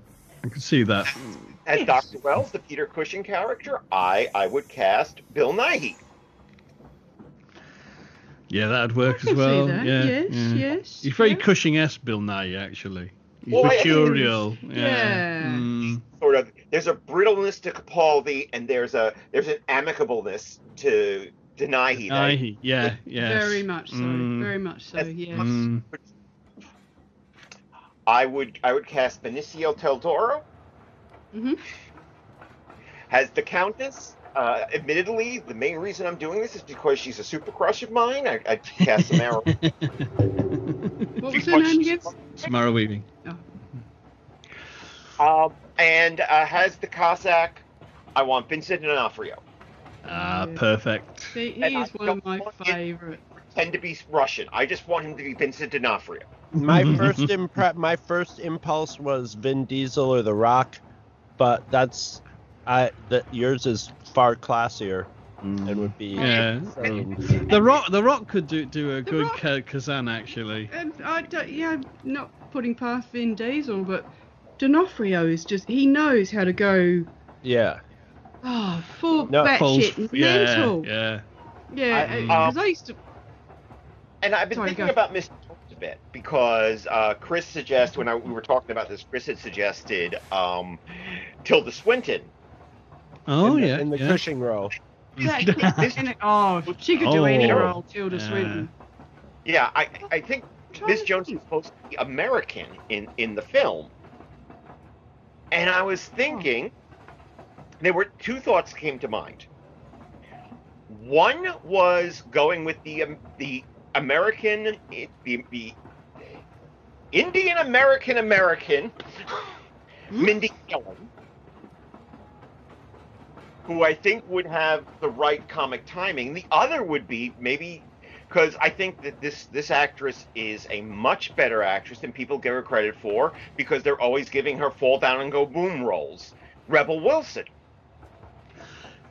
I can see that. As Dr. Wells, the Peter Cushing character, I I would cast Bill Nighy. Yeah, that'd work I as can well. see that. Yeah. yes, yeah. yes. He's very yeah. Cushing-esque, Bill Nighy, actually. He's Well, I- mercurial. Yeah. Yeah. Mm. Sort of, there's a brittleness to Capaldi, and there's a there's an amicableness to to Nighy. that I- yeah, yeah. Very much so. Mm. Very much so. That's- Yes. Mm. I would I would cast Benicio Del Toro. Mhm. Has the Countess. Uh, admittedly, the main reason I'm doing this is because she's a super crush of mine. I, I cast Samara. What was her name again? Samara Weaving. Um, and uh, has the Cossack. I want Vincent D'Onofrio. Ah, perfect. He, he is one of my don't favourite. Tend to be Russian. I just want him to be Vincent D'Onofrio. My first impre- my first impulse was Vin Diesel or The Rock, but that's I that yours is far classier it would be Yeah. insane. The Rock, The Rock could do do a The good Rock- Kazan actually. And I don't, yeah, I'm not putting past Vin Diesel, but D'Onofrio is just, he knows how to go, Yeah. oh, full No, batshit yeah, mental. yeah. Yeah, uh, I- uh, because um, I, used to. And I've been Sorry, thinking go. about Miss Jones a bit because uh, Chris suggested when I, we were talking about this, Chris had suggested um, Tilda Swinton. Oh in the, yeah, in the yeah. Cushing row. That, This- and it- oh, she could do any Oh, role, Tilda yeah. Swinton. Yeah, I, I think trying Miss Jones think. is supposed to be American in, in the film. And I was thinking, there were two thoughts came to mind. One was going with the um, the American, the, the Indian American American, Mindy Kaling, who I think would have the right comic timing. The other would be maybe because I think that this this actress is a much better actress than people give her credit for because they're always giving her fall down and go boom roles. Rebel Wilson.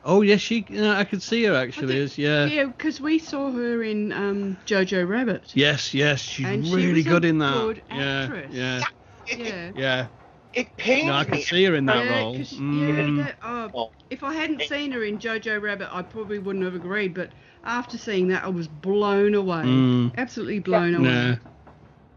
Oh yes, she. You know, I could see her actually. As yeah. Yeah, because we saw her in um, Jojo Rabbit. Yes, yes, she's And she really was a good in that. good yeah, actress. yeah, It, it, Yeah. yeah. It pains No, I can me. see her in that yeah, role. 'cause- Mm. yeah, that, uh, if I hadn't seen her in Jojo Rabbit, I probably wouldn't have agreed. But after seeing that, I was blown away. Mm. Absolutely blown away. Yeah.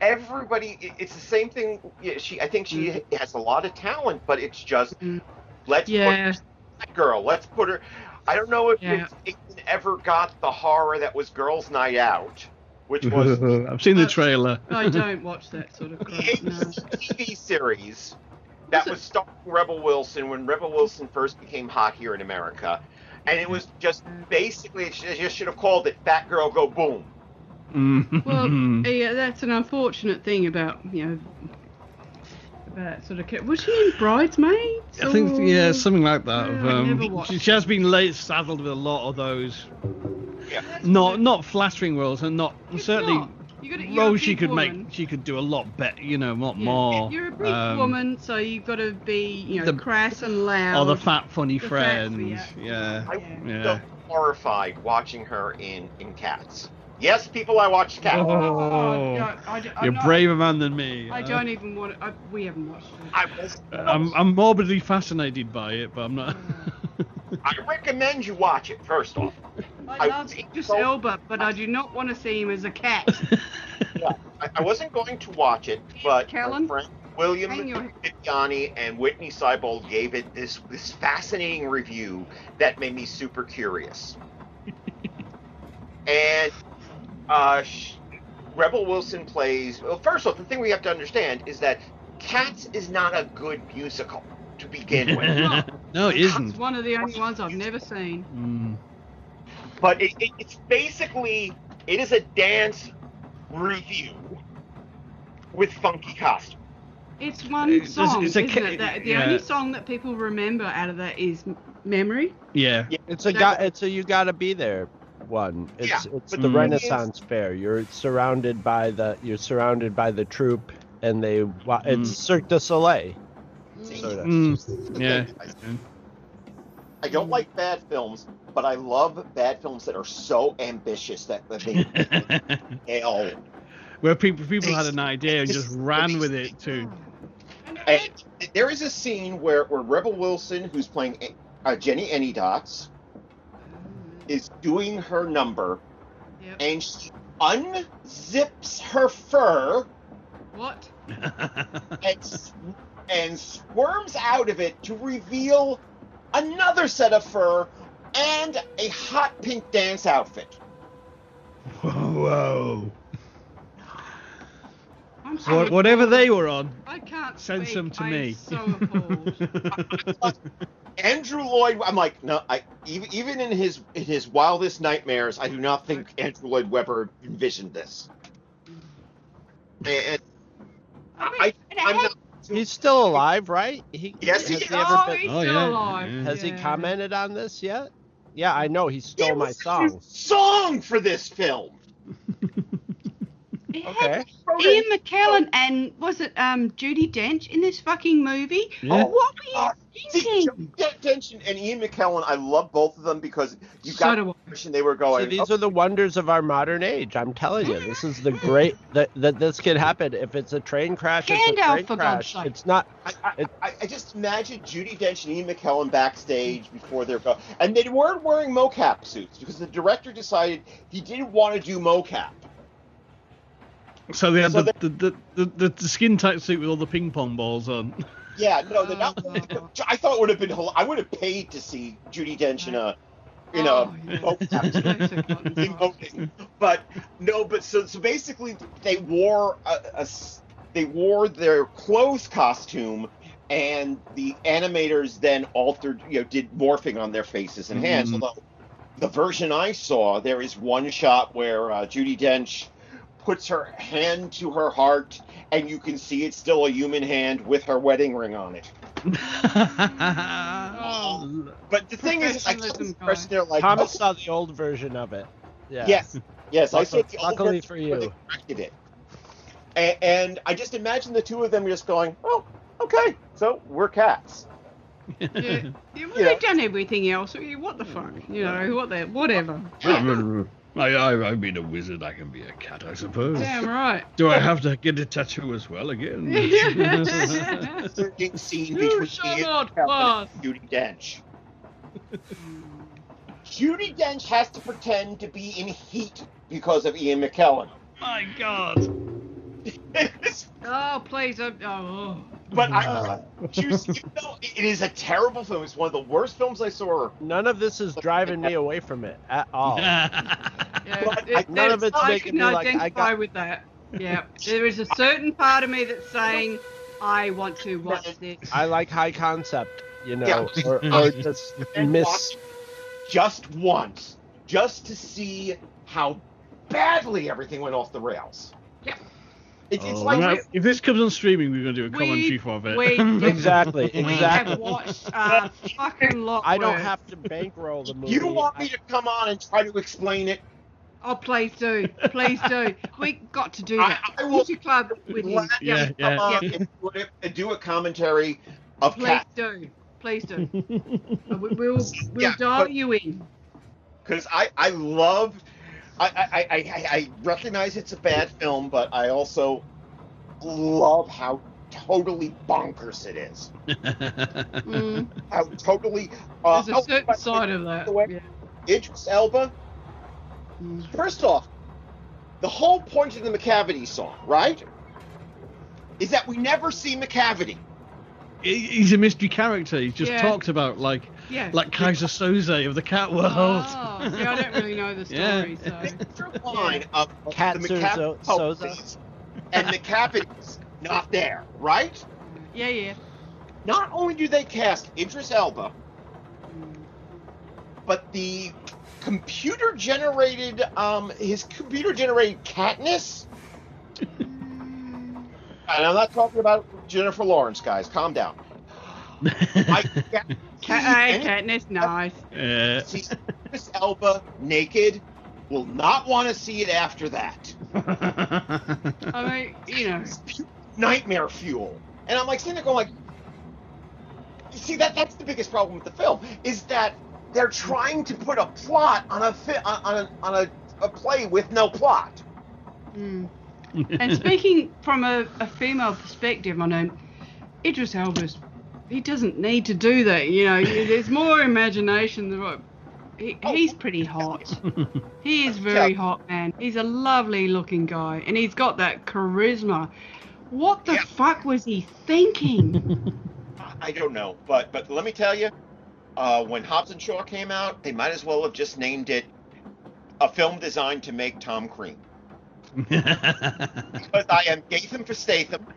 everybody it's the same thing yeah, she i think she has a lot of talent but it's just Mm. let's Yeah. put that girl let's put her i don't know if Yeah. it, it ever got the horror that was girls night out which was I've seen the trailer. I don't watch that sort of crap. No. tv series that Was it- starring rebel wilson when rebel wilson first became hot here in america and it was just basically it should- just should have called it fat girl go boom Well, Mm. yeah, that's an unfortunate thing about you know about sort of. ca- Was she in Bridesmaids? I think or- yeah, something like that. Yeah, um, she, she has been late saddled with a lot of those, yeah not not flattering roles, and not It's certainly not. You gotta- you're a roles she could woman. make. She could do a lot better, you know, a lot Yeah, more. You're a big um, woman, so you've got to be, you know, the- crass and loud. Or the fat funny The fat- friend. yeah. yeah. I Yeah. was Yeah. horrified watching her in in Cats. Yes, people, I watched Cats. Oh, Oh, no, I, d- I'm you're not- braver man than me. I Uh, don't even want to. I, we haven't watched it. I was. I'm, I'm morbidly fascinated by it, but I'm not. I recommend you watch it first off. I I love was Idris so- Elba, but I do not want to see him as a cat. I, I wasn't going to watch it, but my friend William Hang Bibbiani and Witney Seibold gave it this this fascinating review that made me super curious. and uh, sh- Rebel Wilson plays. Well, first off, the thing we have to understand is that Cats is not a good musical to begin with. no, it It's isn't. one of the only ones I've never seen. Mm. but it, it, it's basically it is a dance review with funky costumes. It's one song, it's a isn't ca- it? That, the yeah. only song that people remember out of that is M- "Memory." Yeah. It's a got. It's a you gotta be there one. It's Yeah, it's the the Renaissance Fair. You're surrounded by the you're surrounded by the troupe, and they wa- it's Cirque du Soleil. Sort of. Mm. Yeah. I don't like bad films, but I love bad films that are so ambitious that that they nail. Where people people had an idea and just ran with it too. And there is a scene where, where Rebel Wilson, who's playing uh, Jennyanydots, is doing her number, Yep. and she unzips her fur What? and, s- and squirms out of it to reveal another set of fur and a hot pink dance outfit. Whoa. I'm Whatever they were on, I can't send speak. some to I'm me. So. Andrew Lloyd. I'm like, no. I even even in his in his wildest nightmares, I do not think Andrew Lloyd Webber envisioned this. And I, I'm not. He's still alive, right? He, Yes, he has is. ever oh, been- he's Oh, yeah, alive. yeah. Has he commented on this yet? Yeah, I know. He stole It my song. Song for this film. It had Okay. Ian McKellen and was it um Judi Dench in this fucking movie? Yeah. Oh, what were you Uh, See, thinking? Joe Dench and Ian McKellen, I love both of them because you got do the impression they were See, going. these oh, are the wonders of our modern age. I'm telling you, this is the great that that this could happen. If it's a train crash, it's a train for crash. It's not. I, I, I, I just imagine Judi Dench and Ian McKellen backstage before they're go, and they weren't wearing mocap suits because the director decided he didn't want to do mocap. So they had So the, the, the, the, the skin tight suit with all the ping pong balls on. Yeah, no, they're not. I thought it would have been. I would have paid to see Judi Dench in a, in Oh, a yeah. But no, but so so basically they wore a, a they wore their clothes costume, and the animators then altered, you know, did morphing on their faces and hands. Mhm. Although the version I saw, there is one shot where uh, Judi Dench puts her hand to her heart, and you can see it's still a human hand with her wedding ring on it. Oh. But the thing is, I got this impression they're like, Thomas oh, saw the old version of it. Yeah. Yes, yes, I saw Luckily- the old luckily version for where they you. corrected it, and, and I just imagine the two of them just going, "Oh, okay, so we're cats." Yeah. yeah well, Yeah. they've done everything else. What the fuck? You know, what the whatever. I, I, I've been a wizard. I can be a cat, I suppose. Damn right. Do I have to get a tattoo as well again? Certain scene You between shall Ian not McKellen pass. and Judi Dench. Judi Dench has to pretend to be in heat because of Ian McKellen. My God. Oh please! Oh, oh. But I, choose, even though it is a terrible film, it's one of the worst films I saw. None of this is driving me away from it at all. Yeah, But it- none of it's I making can me like, I identify got- with that. Yeah, there is a certain part of me that's saying, I want to watch this. I like high concept, you know, Yeah. or, or just miss. just once, just to see how badly everything went off the rails. Yeah. It's, it's Oh, like well, if this comes on streaming, we're going to do a We- commentary for it. we- Exactly, We have exactly. watched a fucking lot. I don't worse. have to bankroll the movie. you don't want me I- to come on and try to explain it. Oh, please do, please do. We got to do I- that. I will- Culture Club with him. Glad Yeah, to come yeah. on and do and do a commentary of Please Cat do, please do. Uh, we- We'll we'll Yeah, dial but- you in. because I I love. I, I, I, I, I recognize it's a bad film, but I also love how totally bonkers it is. Mm, How totally. Uh, there's a oh, certain by the side way, of that. the way- Yeah. Idris Elba. Mm. First off, the whole point of the Macavity song, right, is that we never see Macavity. He- He's a mystery character. He's just Yeah. talked about like Yeah. like Keyser Söze of the cat world. Oh, yeah, I don't really know the Yeah. story, so. Picture line of Cat the Suzo- Macavity Soza. police and Macavity's not there, right? Yeah, yeah. Not only do they cast Idris Elba, but the computer generated um his computer generated Katniss. And I'm not talking about Jennifer Lawrence, guys. Calm down. I Cat, hey, Katniss, nice. Yeah. see Idris Elba naked. Will not want to see it after that. I mean, you know. It's pure nightmare fuel. And I'm like sitting there going like, you see that that's the biggest problem with the film is that they're trying to put a plot on a fi- on on a, on a, a play with no plot. Mm. And speaking from a, a female perspective, I know Idris Elba's he doesn't need to do that. You know, there's more imagination than what. He, he's pretty hot. He is very hot, man. He's a lovely looking guy, and he's got that charisma. What the fuck was he thinking? I don't know, but but let me tell you, uh, when Hobbs and Shaw came out, they might as well have just named it a film designed to make Tom Cream. Because I am Gatham for Statham.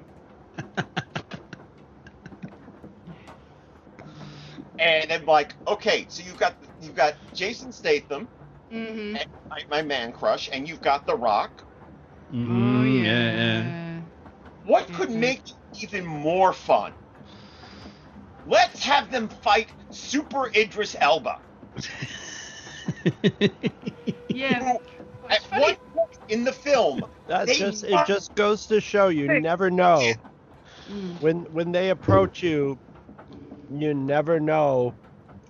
and I'm like, okay, so you've got you've got Jason Statham, Mm-hmm. and my, my man crush, and you've got The Rock. Mhm, oh yeah. yeah, yeah. What could Mhm. make it even more fun? Let's have them fight Super Idris Elba. Yeah. who, At one point in the film, That they just it just goes to show you never know Mm. when when they approach you. You never know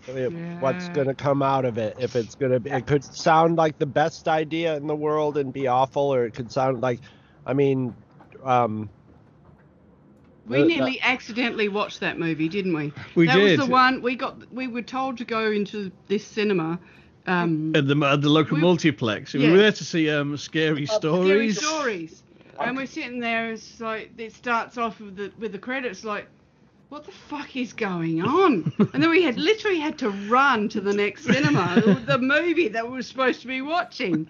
if what's gonna come out of it. If it's gonna be, it could sound like the best idea in the world and be awful, or it could sound like, I mean, um, We the- nearly accidentally watched that movie, didn't we? We that did. was the one we got. We were told to go into this cinema. Um, At the, at the local We- multiplex. We Yeah. were there to see um, scary scary stories. stories. And we're sitting there. It's like it starts off with the with the credits. Like, what the fuck is going on? and then we had literally had to run to the next cinema, the, the movie that we were supposed to be watching.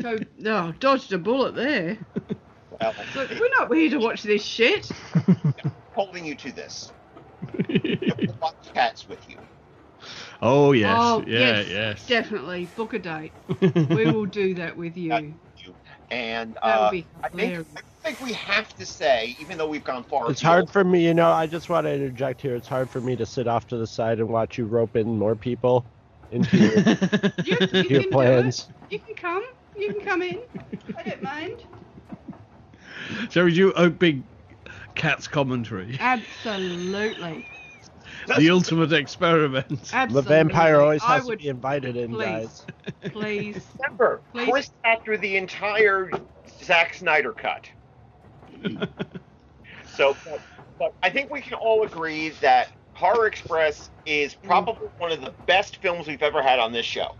So, no, dodged a bullet there. well, It's like, we're not here to watch this shit. holding you to this. Watch cats with you. Oh yes, oh, yeah, yes, yes. definitely. Book a date. we will do that with you. And That would uh, be I think. I think we have to say, even though we've gone far, it's afield, hard for me. You know, I just want to interject here. It's hard for me to sit off to the side and watch you rope in more people into your, You, you your can plans. You can come. You can come in. I don't mind. Shall we do a big cats commentary? Absolutely. The ultimate experiment. The vampire always I has to be invited in, please. guys. Please. Remember, Please. Chris sat through the entire Zack Snyder cut. so, but, but I think we can all agree that Horror Express is probably one of the best films we've ever had on this show.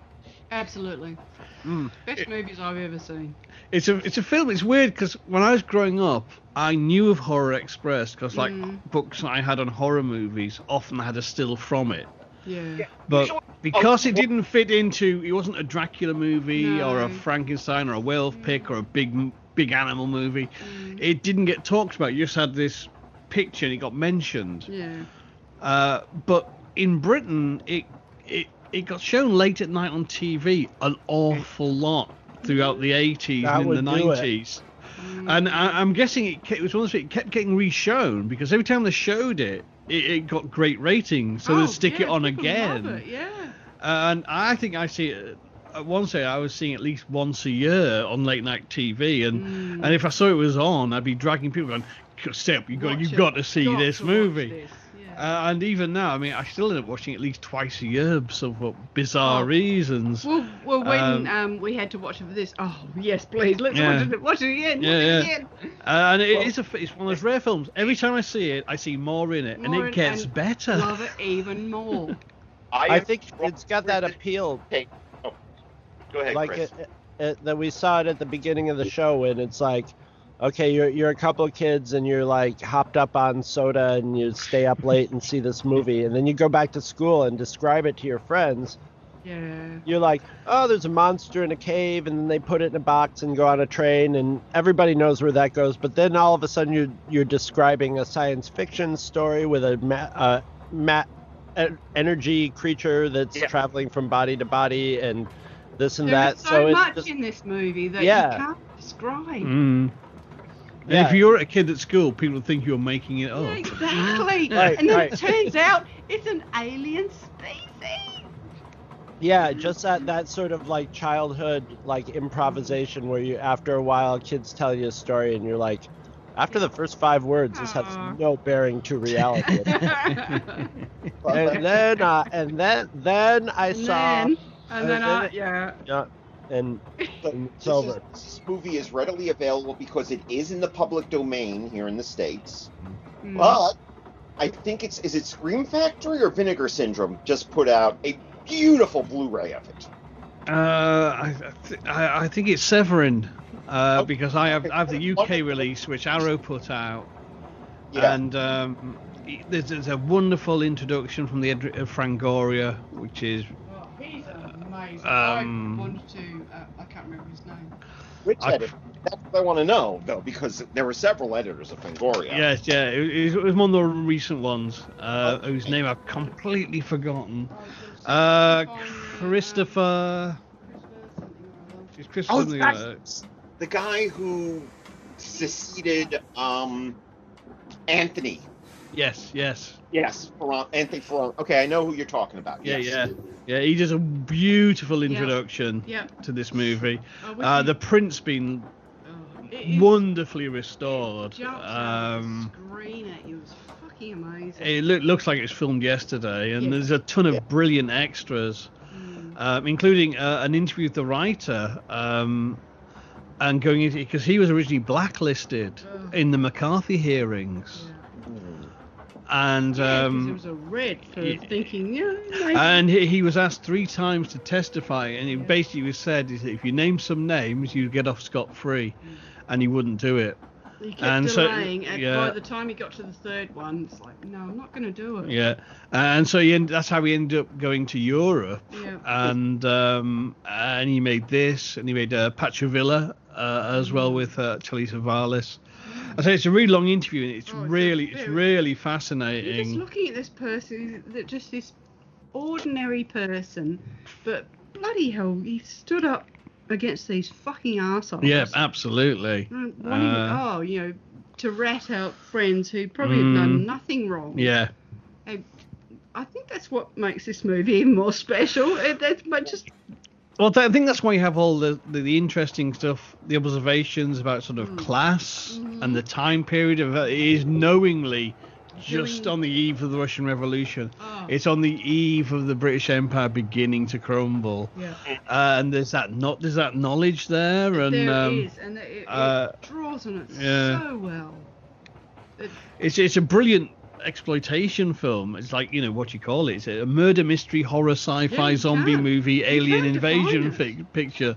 Absolutely. Mm. Best movies I've ever seen. It's a it's a film. It's weird because when I was growing up, I knew of Horror Express because like Mm. books I had on horror movies often had a still from it. Yeah. But because oh, it didn't fit into, it wasn't a Dracula movie or a Frankenstein or a werewolf pick or a big big animal movie. Mm. It didn't get talked about. You just had this picture and it got mentioned. Yeah. Uh, but in Britain, it it it got shown late at night on TV an awful lot throughout the 80s That and in the would do it. 90s. And I, I'm guessing it, ke- it was one of those it kept getting reshown because every time they showed it, it, it got great ratings, so oh, they'd stick yeah, it on again. It, yeah. And I think I see it. At one stage, I was seeing at least once a year on late night TV, and Mm. and if I saw it was on, I'd be dragging people going, "Stay up! You got you've got to see Got this to movie." this. Uh, and even now, I mean, I still end up watching at least twice a year, so for bizarre Oh. reasons. Well, well, when Um, um, we had to watch it for this, oh yes, please, let's Yeah. watch it. Watch it again. Yeah, watch yeah. it again. Uh, and it is a, it's one of those rare films. Every time I see it, I see more in it, and it gets and better. Love it even more. I am think it's got that appeal, Oh, go ahead, like Chris. it, it, that we saw it at the beginning of the show, and it's like, okay, you're you're a couple of kids, and you're like hopped up on soda, and you stay up late and see this movie, and then you go back to school and describe it to your friends. Yeah. You're like, oh, there's a monster in a cave, and then they put it in a box and go on a train, and everybody knows where that goes. But then all of a sudden, you're you're describing a science fiction story with a ma- uh, ma- en- energy creature that's Yeah. traveling from body to body, and this and There that. is so, it's much just- in this movie that Yeah. you can't describe. Mm. And Yeah. if you're a kid at school, people would think you're making it up. Exactly. Right, and then right. it turns out it's an alien species. Yeah, just that that sort of like childhood like improvisation where you after a while kids tell you a story and you're like after the first five words this has no bearing to reality. and and then uh, and then then I saw then, and then, and I, then- yeah. yeah, and, But and it's this, is, over. this movie is readily available because it is in the public domain here in the states. Mm. But I think it's is it Scream Factory or Vinegar Syndrome just put out a beautiful Blu-ray of it. Uh, I, I th- I, I think it's Severin, uh, Oh, because I have, I have the. UK release, which Arrow put out, Yeah. and um, there's, there's a wonderful introduction from the Edric of Fangoria, which is he's amazing. Um, I wanted to. Uh, I can't remember his name. Which I- editor? That's what I want to know, though, because there were several editors of Fangoria. Yes, yeah, it, it was one of the recent ones, uh, whose name I've completely forgotten. Uh, Christopher. It's Christopher. Oh, something like that. that's the guy who succeeded um, Anthony. Yes, yes. Yes, Ferran, Anthony Ferran. Okay, I know who you're talking about. Yeah, yes. yeah, yeah. He does a beautiful introduction Yeah. to this movie. Oh, Uh, the print's been Oh, wonderfully restored. Jumped Um, screen at you. It was fucking amazing. it loo- looks like it was filmed yesterday, and Yeah. there's a ton of Yeah. brilliant extras, Mm. um, including uh, an interview with the writer. Um, and going into because he was originally blacklisted Oh. in the McCarthy hearings, Yeah. And Yeah, um, it was a red for yeah. thinking, yeah, maybe. And he, he was asked three times to testify, and it basically was said if you name some names, you get off scot free, and he wouldn't do it. he kept and so- delaying, and yeah. by the time he got to the third one, it's like, no, I'm not going to do it. Yeah, and so he end, that's how he ended up going to Europe, Yeah. and um, and he made this, and he made uh, Pancho Villa uh, as Mm. well with uh, Savalas. I say it's a really long interview, and it's Oh, really it's really You're just fascinating. looking at this person, that just this ordinary person, but bloody hell, he stood up against these fucking assholes. Yeah, absolutely. Wanting, Uh, oh, you know, to rat out friends who probably Mm. have done nothing wrong. Yeah. And I think that's what makes this movie even more special. It, that's just Well, I think that's why you have all the, the, the interesting stuff, the observations about sort of Mm. class Mhm. and the time period of it is knowingly just Doing- on the eve of the Russian Revolution. Oh. It's on the eve of the British Empire beginning to crumble, yeah. uh, and there's that not there's that knowledge there, and there um, is, and it, it uh, draws on it yeah. so well. It, it's it's a brilliant exploitation film. It's like you know what you call it. It's a murder mystery horror sci-fi you zombie can. movie You alien invasion fi- picture,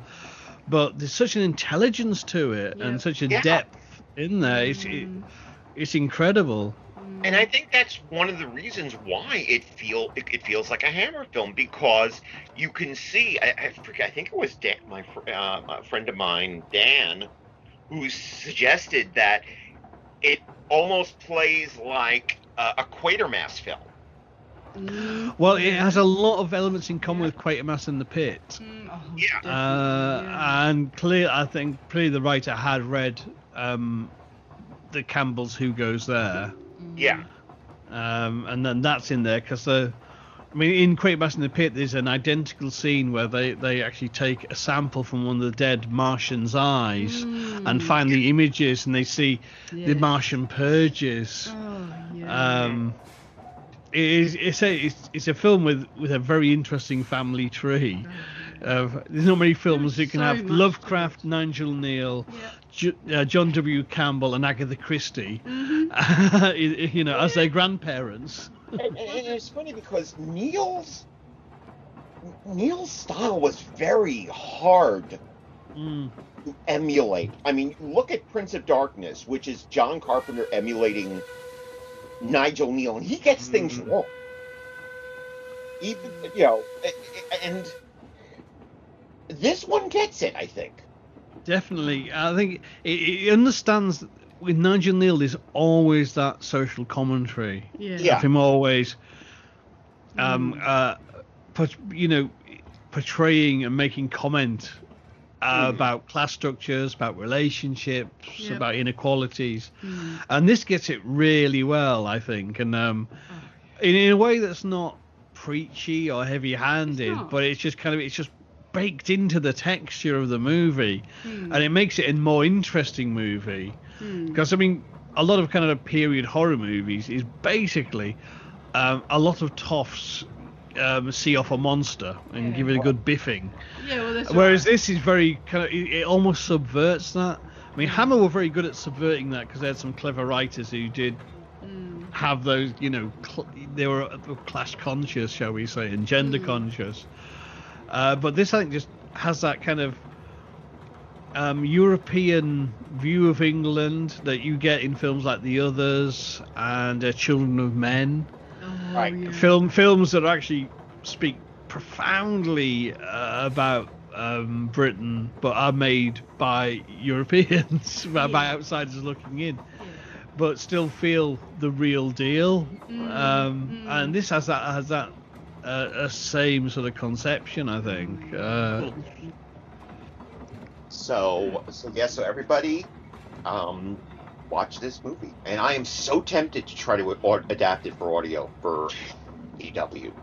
but there's such an intelligence to it Yeah. and such a Yeah. depth in there. It's it, Mm. it's incredible. And I think that's one of the reasons why it feel it, it feels like a Hammer film because you can see. I, I forget. I think it was Dan, my fr- uh, a friend of mine, Dan, who suggested that it almost plays like a, a Quatermass film. Mm, Well, it has a lot of elements in common with Quatermass and the Pit. Mm, oh, Yeah. Uh, yeah. and clear, I think clearly the writer had read um, the Campbell's Who Goes There. Yeah. um, and then that's in there because the I mean, in Quatermass in the Pit, there's an identical scene where they, they actually take a sample from one of the dead Martian's eyes and find the images, and they see the Mm. Martian purges. Oh, yeah. Um, it is it's a it's, it's a film with with a very interesting family tree. Uh, there's not many films that can so have Lovecraft, Nigel Kneale, Yeah. Ju- uh, John W. Campbell, and Agatha Christie, Mm-hmm. you know, as their grandparents. and, and- and it's funny because Kneale's Kneale's style was very hard Mm. to emulate. I mean, look at Prince of Darkness, which is John Carpenter emulating Nigel Kneale, and he gets things Mhm. wrong. Even you know, a- a- and this one gets it. I think. Definitely, I think it, it understands. With Nigel Kneale, there's always that social commentary. yeah. Yeah. of him always, um, Mm. uh, put, you know, portraying and making comment uh, Mm. about class structures, about relationships, Yep. about inequalities, Mm. and this gets it really well, I think, and um, in, in a way that's not preachy or heavy-handed, It's but it's just kind of it's just baked into the texture of the movie, Mm. and it makes it a more interesting movie. Because I mean, a lot of kind of period horror movies is basically um, a lot of toffs um, see off a monster and Yeah. give it a good biffing. Yeah, well, that's Whereas right. this is very kind of it, it almost subverts that. I mean, Hammer were very good at subverting that because they had some clever writers who did Mm. have those, you know, cl- they were class conscious, shall we say, and gender Mm. conscious. Uh, but this, I think, just has that kind of um, European view of England that you get in films like The Others and uh, Children of Men. Oh, Right. yeah. Film films that actually speak profoundly uh, about um, Britain, but are made by Europeans, by, by outsiders looking in, but still feel the real deal. Um, and this has that has that uh, a same sort of conception, I think. Uh, So, so yeah, so everybody, um, watch this movie, and I am so tempted to try to adapt it for audio for EW.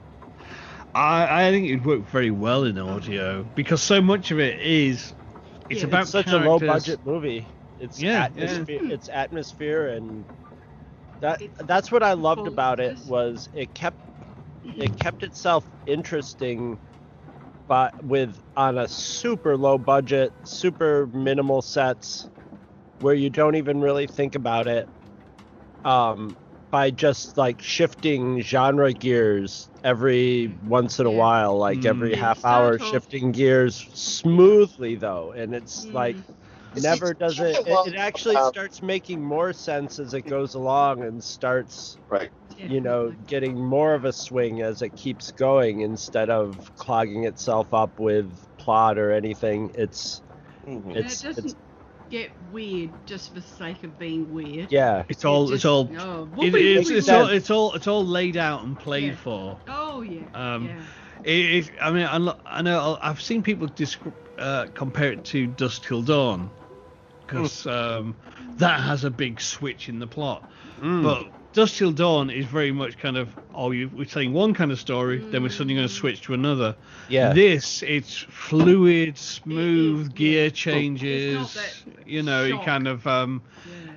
I, I think it'd work very well in audio because so much of it is it's Yeah, about it's such a low budget movie. It's Yeah, atmosphere. yeah. It's atmosphere, and that that's what I loved about it was it kept it kept itself interesting, but with on a super low budget, super minimal sets, where you don't even really think about it. Um, by just like shifting genre gears every once in a Yeah. while, like every Mm. half Start hour, off- shifting gears smoothly though, and it's Mm. like never it's does what it. It, it actually about- starts making more sense as it goes along and starts, Right. you know, getting more of a swing as it keeps going instead of clogging itself up with plot or anything. It's Mhm. It's it it's get weird just for the sake of being weird. yeah. It's all It it's all oh, it, it's, it's all it's all it's all laid out and played Yeah. for. Oh yeah. Um, yeah. It, it, I mean, I, lo- I know I've seen people descri- uh, compare it to Dusk Till Dawn because um, that has a big switch in the plot. But Dusk Till Dawn is very much kind of oh, you, we're telling one kind of story, then we're suddenly going to switch to another. Yeah. This it's fluid, smooth yeah. gear changes. not You know, you shock. kind of um, yeah.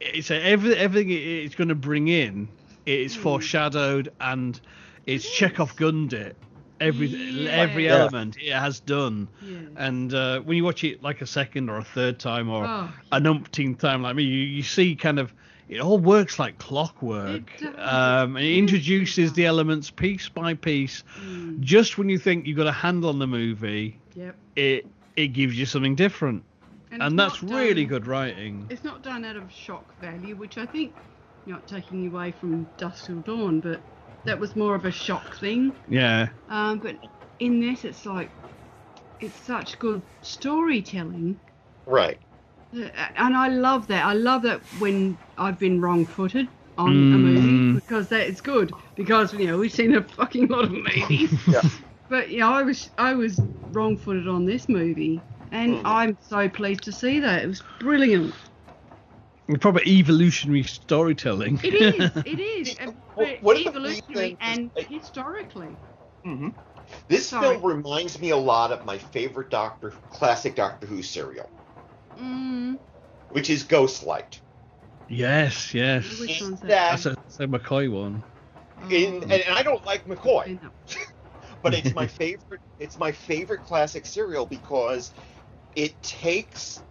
it's a, every, everything it's going to bring in it's Hmm. foreshadowed and it's Chekhov gunned it every Yeah. every Yeah. element it has done Yeah. and uh, when you watch it like a second or a third time or Oh. an umpteenth time like me you, you see kind of it all works like clockwork It um, it introduces it the elements piece by piece Mm. just when you think you've got a handle on the movie Yep. it it gives you something different And, and, that's not really good writing It's not done out of shock value, which I think, not taking away from Dusk Till Dawn, but that was more of a shock thing. yeah Um, but in this, it's like, it's such good storytelling. Right. Uh, And I love that. I love that when I've been wrong-footed on a movie Mm. because that is good. Because you know we've seen a fucking lot of movies. Yeah. But you know I was I was wrong-footed on this movie, and Mhm. I'm so pleased to see that. It was brilliant. proper evolutionary storytelling It is. It is. and- Well, but one of the evolutionary things- and historically. hmm This Sorry. film reminds me a lot of my favorite Doctor, classic Doctor Who serial, Mm, which is Ghost Light. Yes, yes. which one's that? that, That's a, that's a McCoy one. in, and, and I don't like McCoy, Oh, but it's my favorite. It's my favorite classic serial because it takes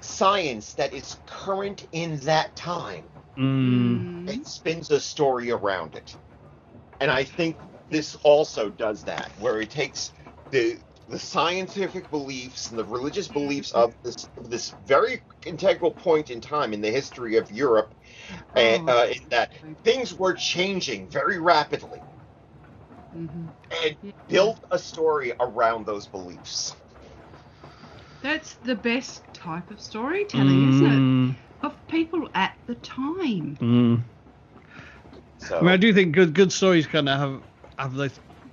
science that is current in that time. Mm, and spins a story around it. And I think this also does that, where it takes the the scientific beliefs and the religious beliefs of this this very integral point in time in the history of Europe, and Oh. uh, in that things were changing very rapidly, mhm. and Yeah. built a story around those beliefs. That's the best type of storytelling, isn't it? Mm, Of people at the time. mm. So I mean, I do think good good stories kind of have have like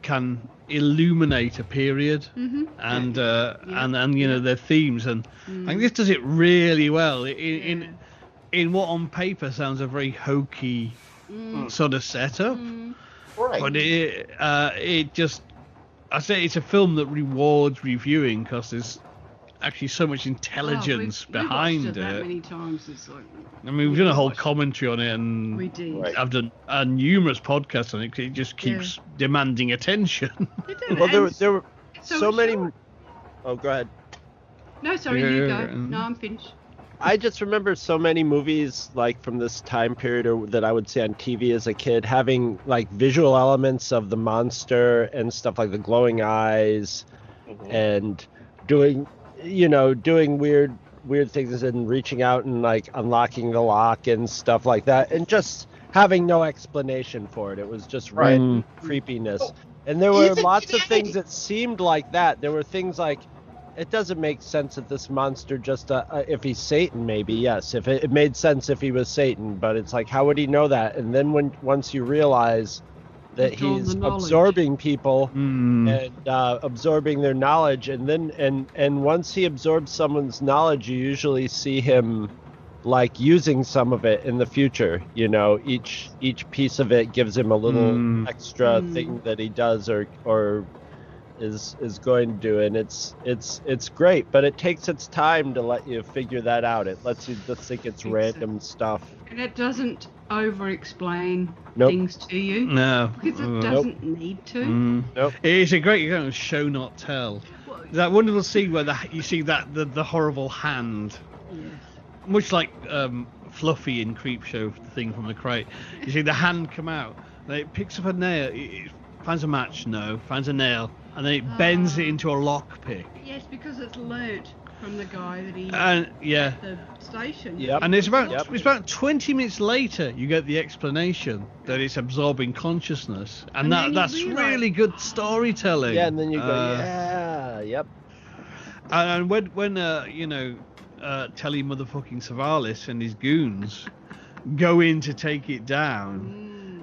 can illuminate a period hmm and uh, Yeah. and and you know their themes and I Mm. think this does it really well in in, in what on paper sounds a very hokey Mm. sort of setup. Mm. right, But it, uh, it just, I say it's a film that rewards reviewing because there's actually so much intelligence Oh, we've- we've behind it. That many times, it's like I mean, we've done a whole watched- commentary on it, and we did. Right. I've done uh, numerous podcasts on it. 'cause it just keeps demanding attention. It did, Well, there, and there were so so many. short. Oh, go ahead. No, sorry, you go. No, I'm finished. I just remember so many movies like from this time period or that I would see on TV as a kid having like visual elements of the monster and stuff like the glowing eyes Mhm. and doing you know doing weird weird things and reaching out and like unlocking the lock and stuff like that and just having no explanation for it it was just Right. random creepiness And there were Even lots of things that seemed like that. There were things like, it doesn't make sense that this monster just, uh, uh, if he's Satan, maybe yes. If it, it made sense if he was Satan, but it's like, how would he know that? And then when once you realize that Withdraw he's absorbing people Mm. and uh, absorbing their knowledge, and then and and once he absorbs someone's knowledge, you usually see him like using some of it in the future. You know, each each piece of it gives him a little Mm. extra Mm. thing that he does or or is is going to do, and it's it's it's great, but it takes its time to let you figure that out. It lets you just think it's Exactly. random stuff. And it doesn't over-explain Nope. things to you No. because it Uh, doesn't need to. Mm. Nope. It's a great kind of show not tell. Well, That wonderful scene where the, you see that the, the horrible hand, yes. much like um, Fluffy in Creepshow, the thing from the crate. You see the hand come out, and it picks up a nail. It, it finds a match, no, finds a nail, and then it bends it Ah. into a lockpick. Yes, because it's learnt from the guy that he And yeah, at the station. Yep. and it's about Yep. it's about 20 minutes later you get the explanation that it's absorbing consciousness, and, And that that's realise- really good storytelling. Yeah, and then you go, Uh, yeah, yep. And, and when when uh, you know uh, Telly motherfucking Savalas and his goons go in to take it down,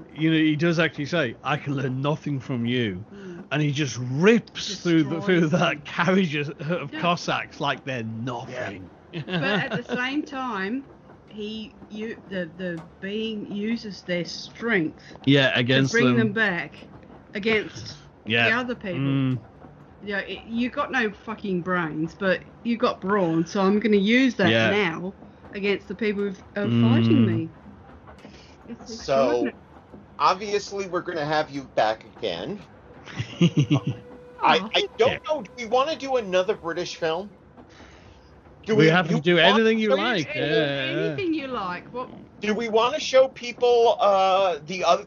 Mm, you know he does actually say, "I can learn nothing from you," mm. And he just rips through the, through that carriage of, of Yeah. Cossacks like they're nothing. But at the same time, he you the the being uses their strength yeah, against to bring them. them. back against yeah. the other people. Mm, You know, it, you got no fucking brains, but you got brawn, so I'm going to use that Yeah. now against the people who are Mm. fighting me. It's So, obviously, we're going to have you back again. I, I don't know. Do we want to do another British film? Do we have to do anything you like. Any- Yeah, yeah. anything you like. What? Do we want to show people uh, the other,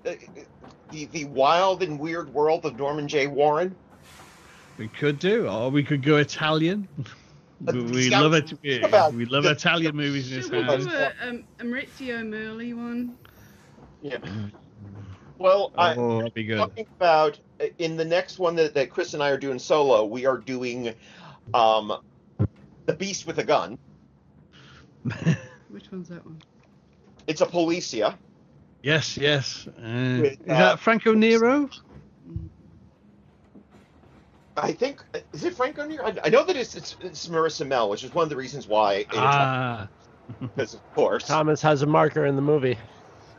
the the wild and weird world of Norman J. Warren? We could do, or we could go Italian. But we we see, I love it. thinking about We love the- Italian movies in this Should we house. do a um, a Maurizio Merli one? Yeah. Well, I, Oh, that'd be good. talking about uh, in the next one that, that Chris and I are doing solo, we are doing um, the Beast with a Gun. Which one's that one? It's a Policia. Yes, yes. Uh, With, is uh, that Franco Nero? I think is it Franco Nero? I, I know that it's, it's it's Marisa Mell, which is one of the reasons why. It Ah, because of course. Thomas has a marker in the movie.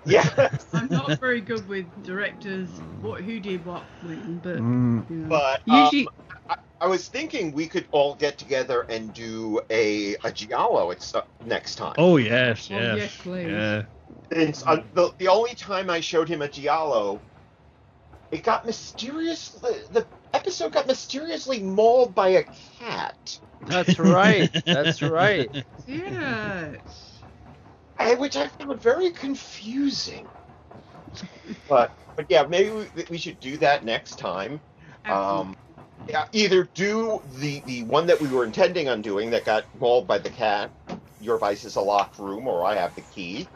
Yeah. I'm not very good with directors, what who did what when, but mm, you know. But um, usually I, I was thinking we could all get together and do a a Giallo it's, uh, next time. oh yes, Oh, yes, yes, please. yeah. It's, uh, the, the only time I showed him a Giallo, it got mysterious. The, the episode got mysteriously mauled by a cat, That's right. That's right. yes. I, which I found very confusing. But but yeah, maybe we, we should do that next time. Um, yeah, either do the the one that we were intending on doing that got mauled by the cat. Your vice is a locked room, or I have the key,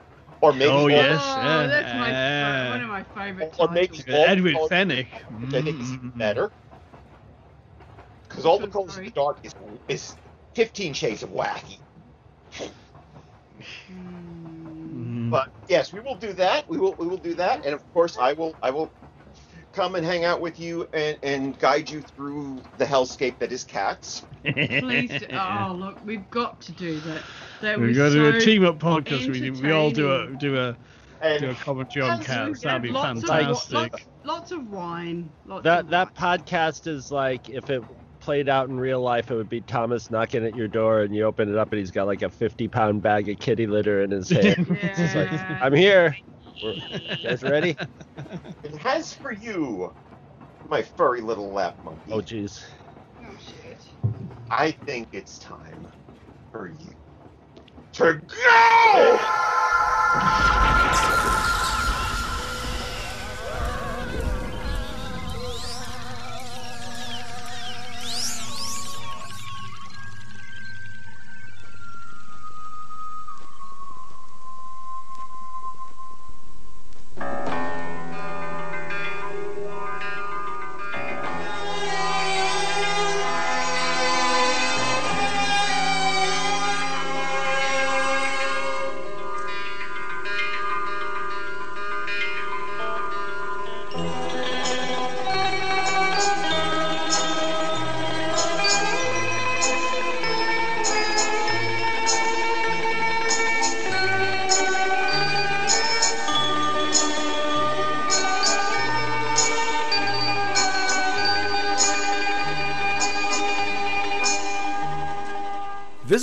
or maybe Oh, all- yes. oh, yeah, that's my yeah. fa- one of my favourite Or maybe Edward all- Fenech. which I think is even Mm. better. Because all the Which colors one's in the dark is is fifteen shades of wacky. But yes, we will do that. We will we will do that, and of course I will I will come and hang out with you and, and guide you through the hellscape that is cats. Please, do, oh look, we've got to do that. That We've was got to do a team up podcast. We, we all do a do a And do a commentary on cats. That'd be lots Of, fantastic. lots, lots of wine. Lots That of that podcast is like if it played out in real life, it would be Thomas knocking at your door and you open it up and he's got like a 50 pound bag of kitty litter in his hand. It's like, I'm here. We're- you guys ready? it has for you, my furry little lap monkey. Oh jeez. Oh shit. I think it's time for you to go.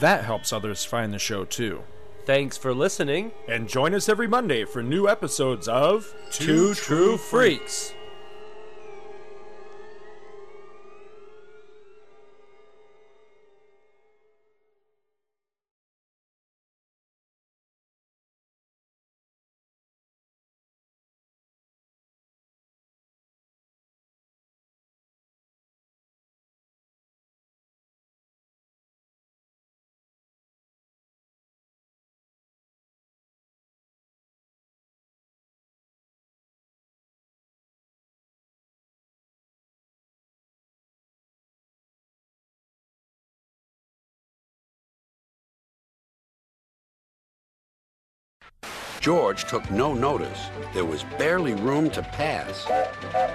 That helps others find the show too. Thanks for listening. And join us every Monday for new episodes of Two True Freaks. George took no notice. There was barely room to pass.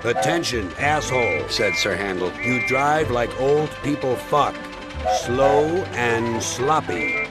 Attention, asshole, said Sir Handel. You drive like old people fuck. Slow and sloppy.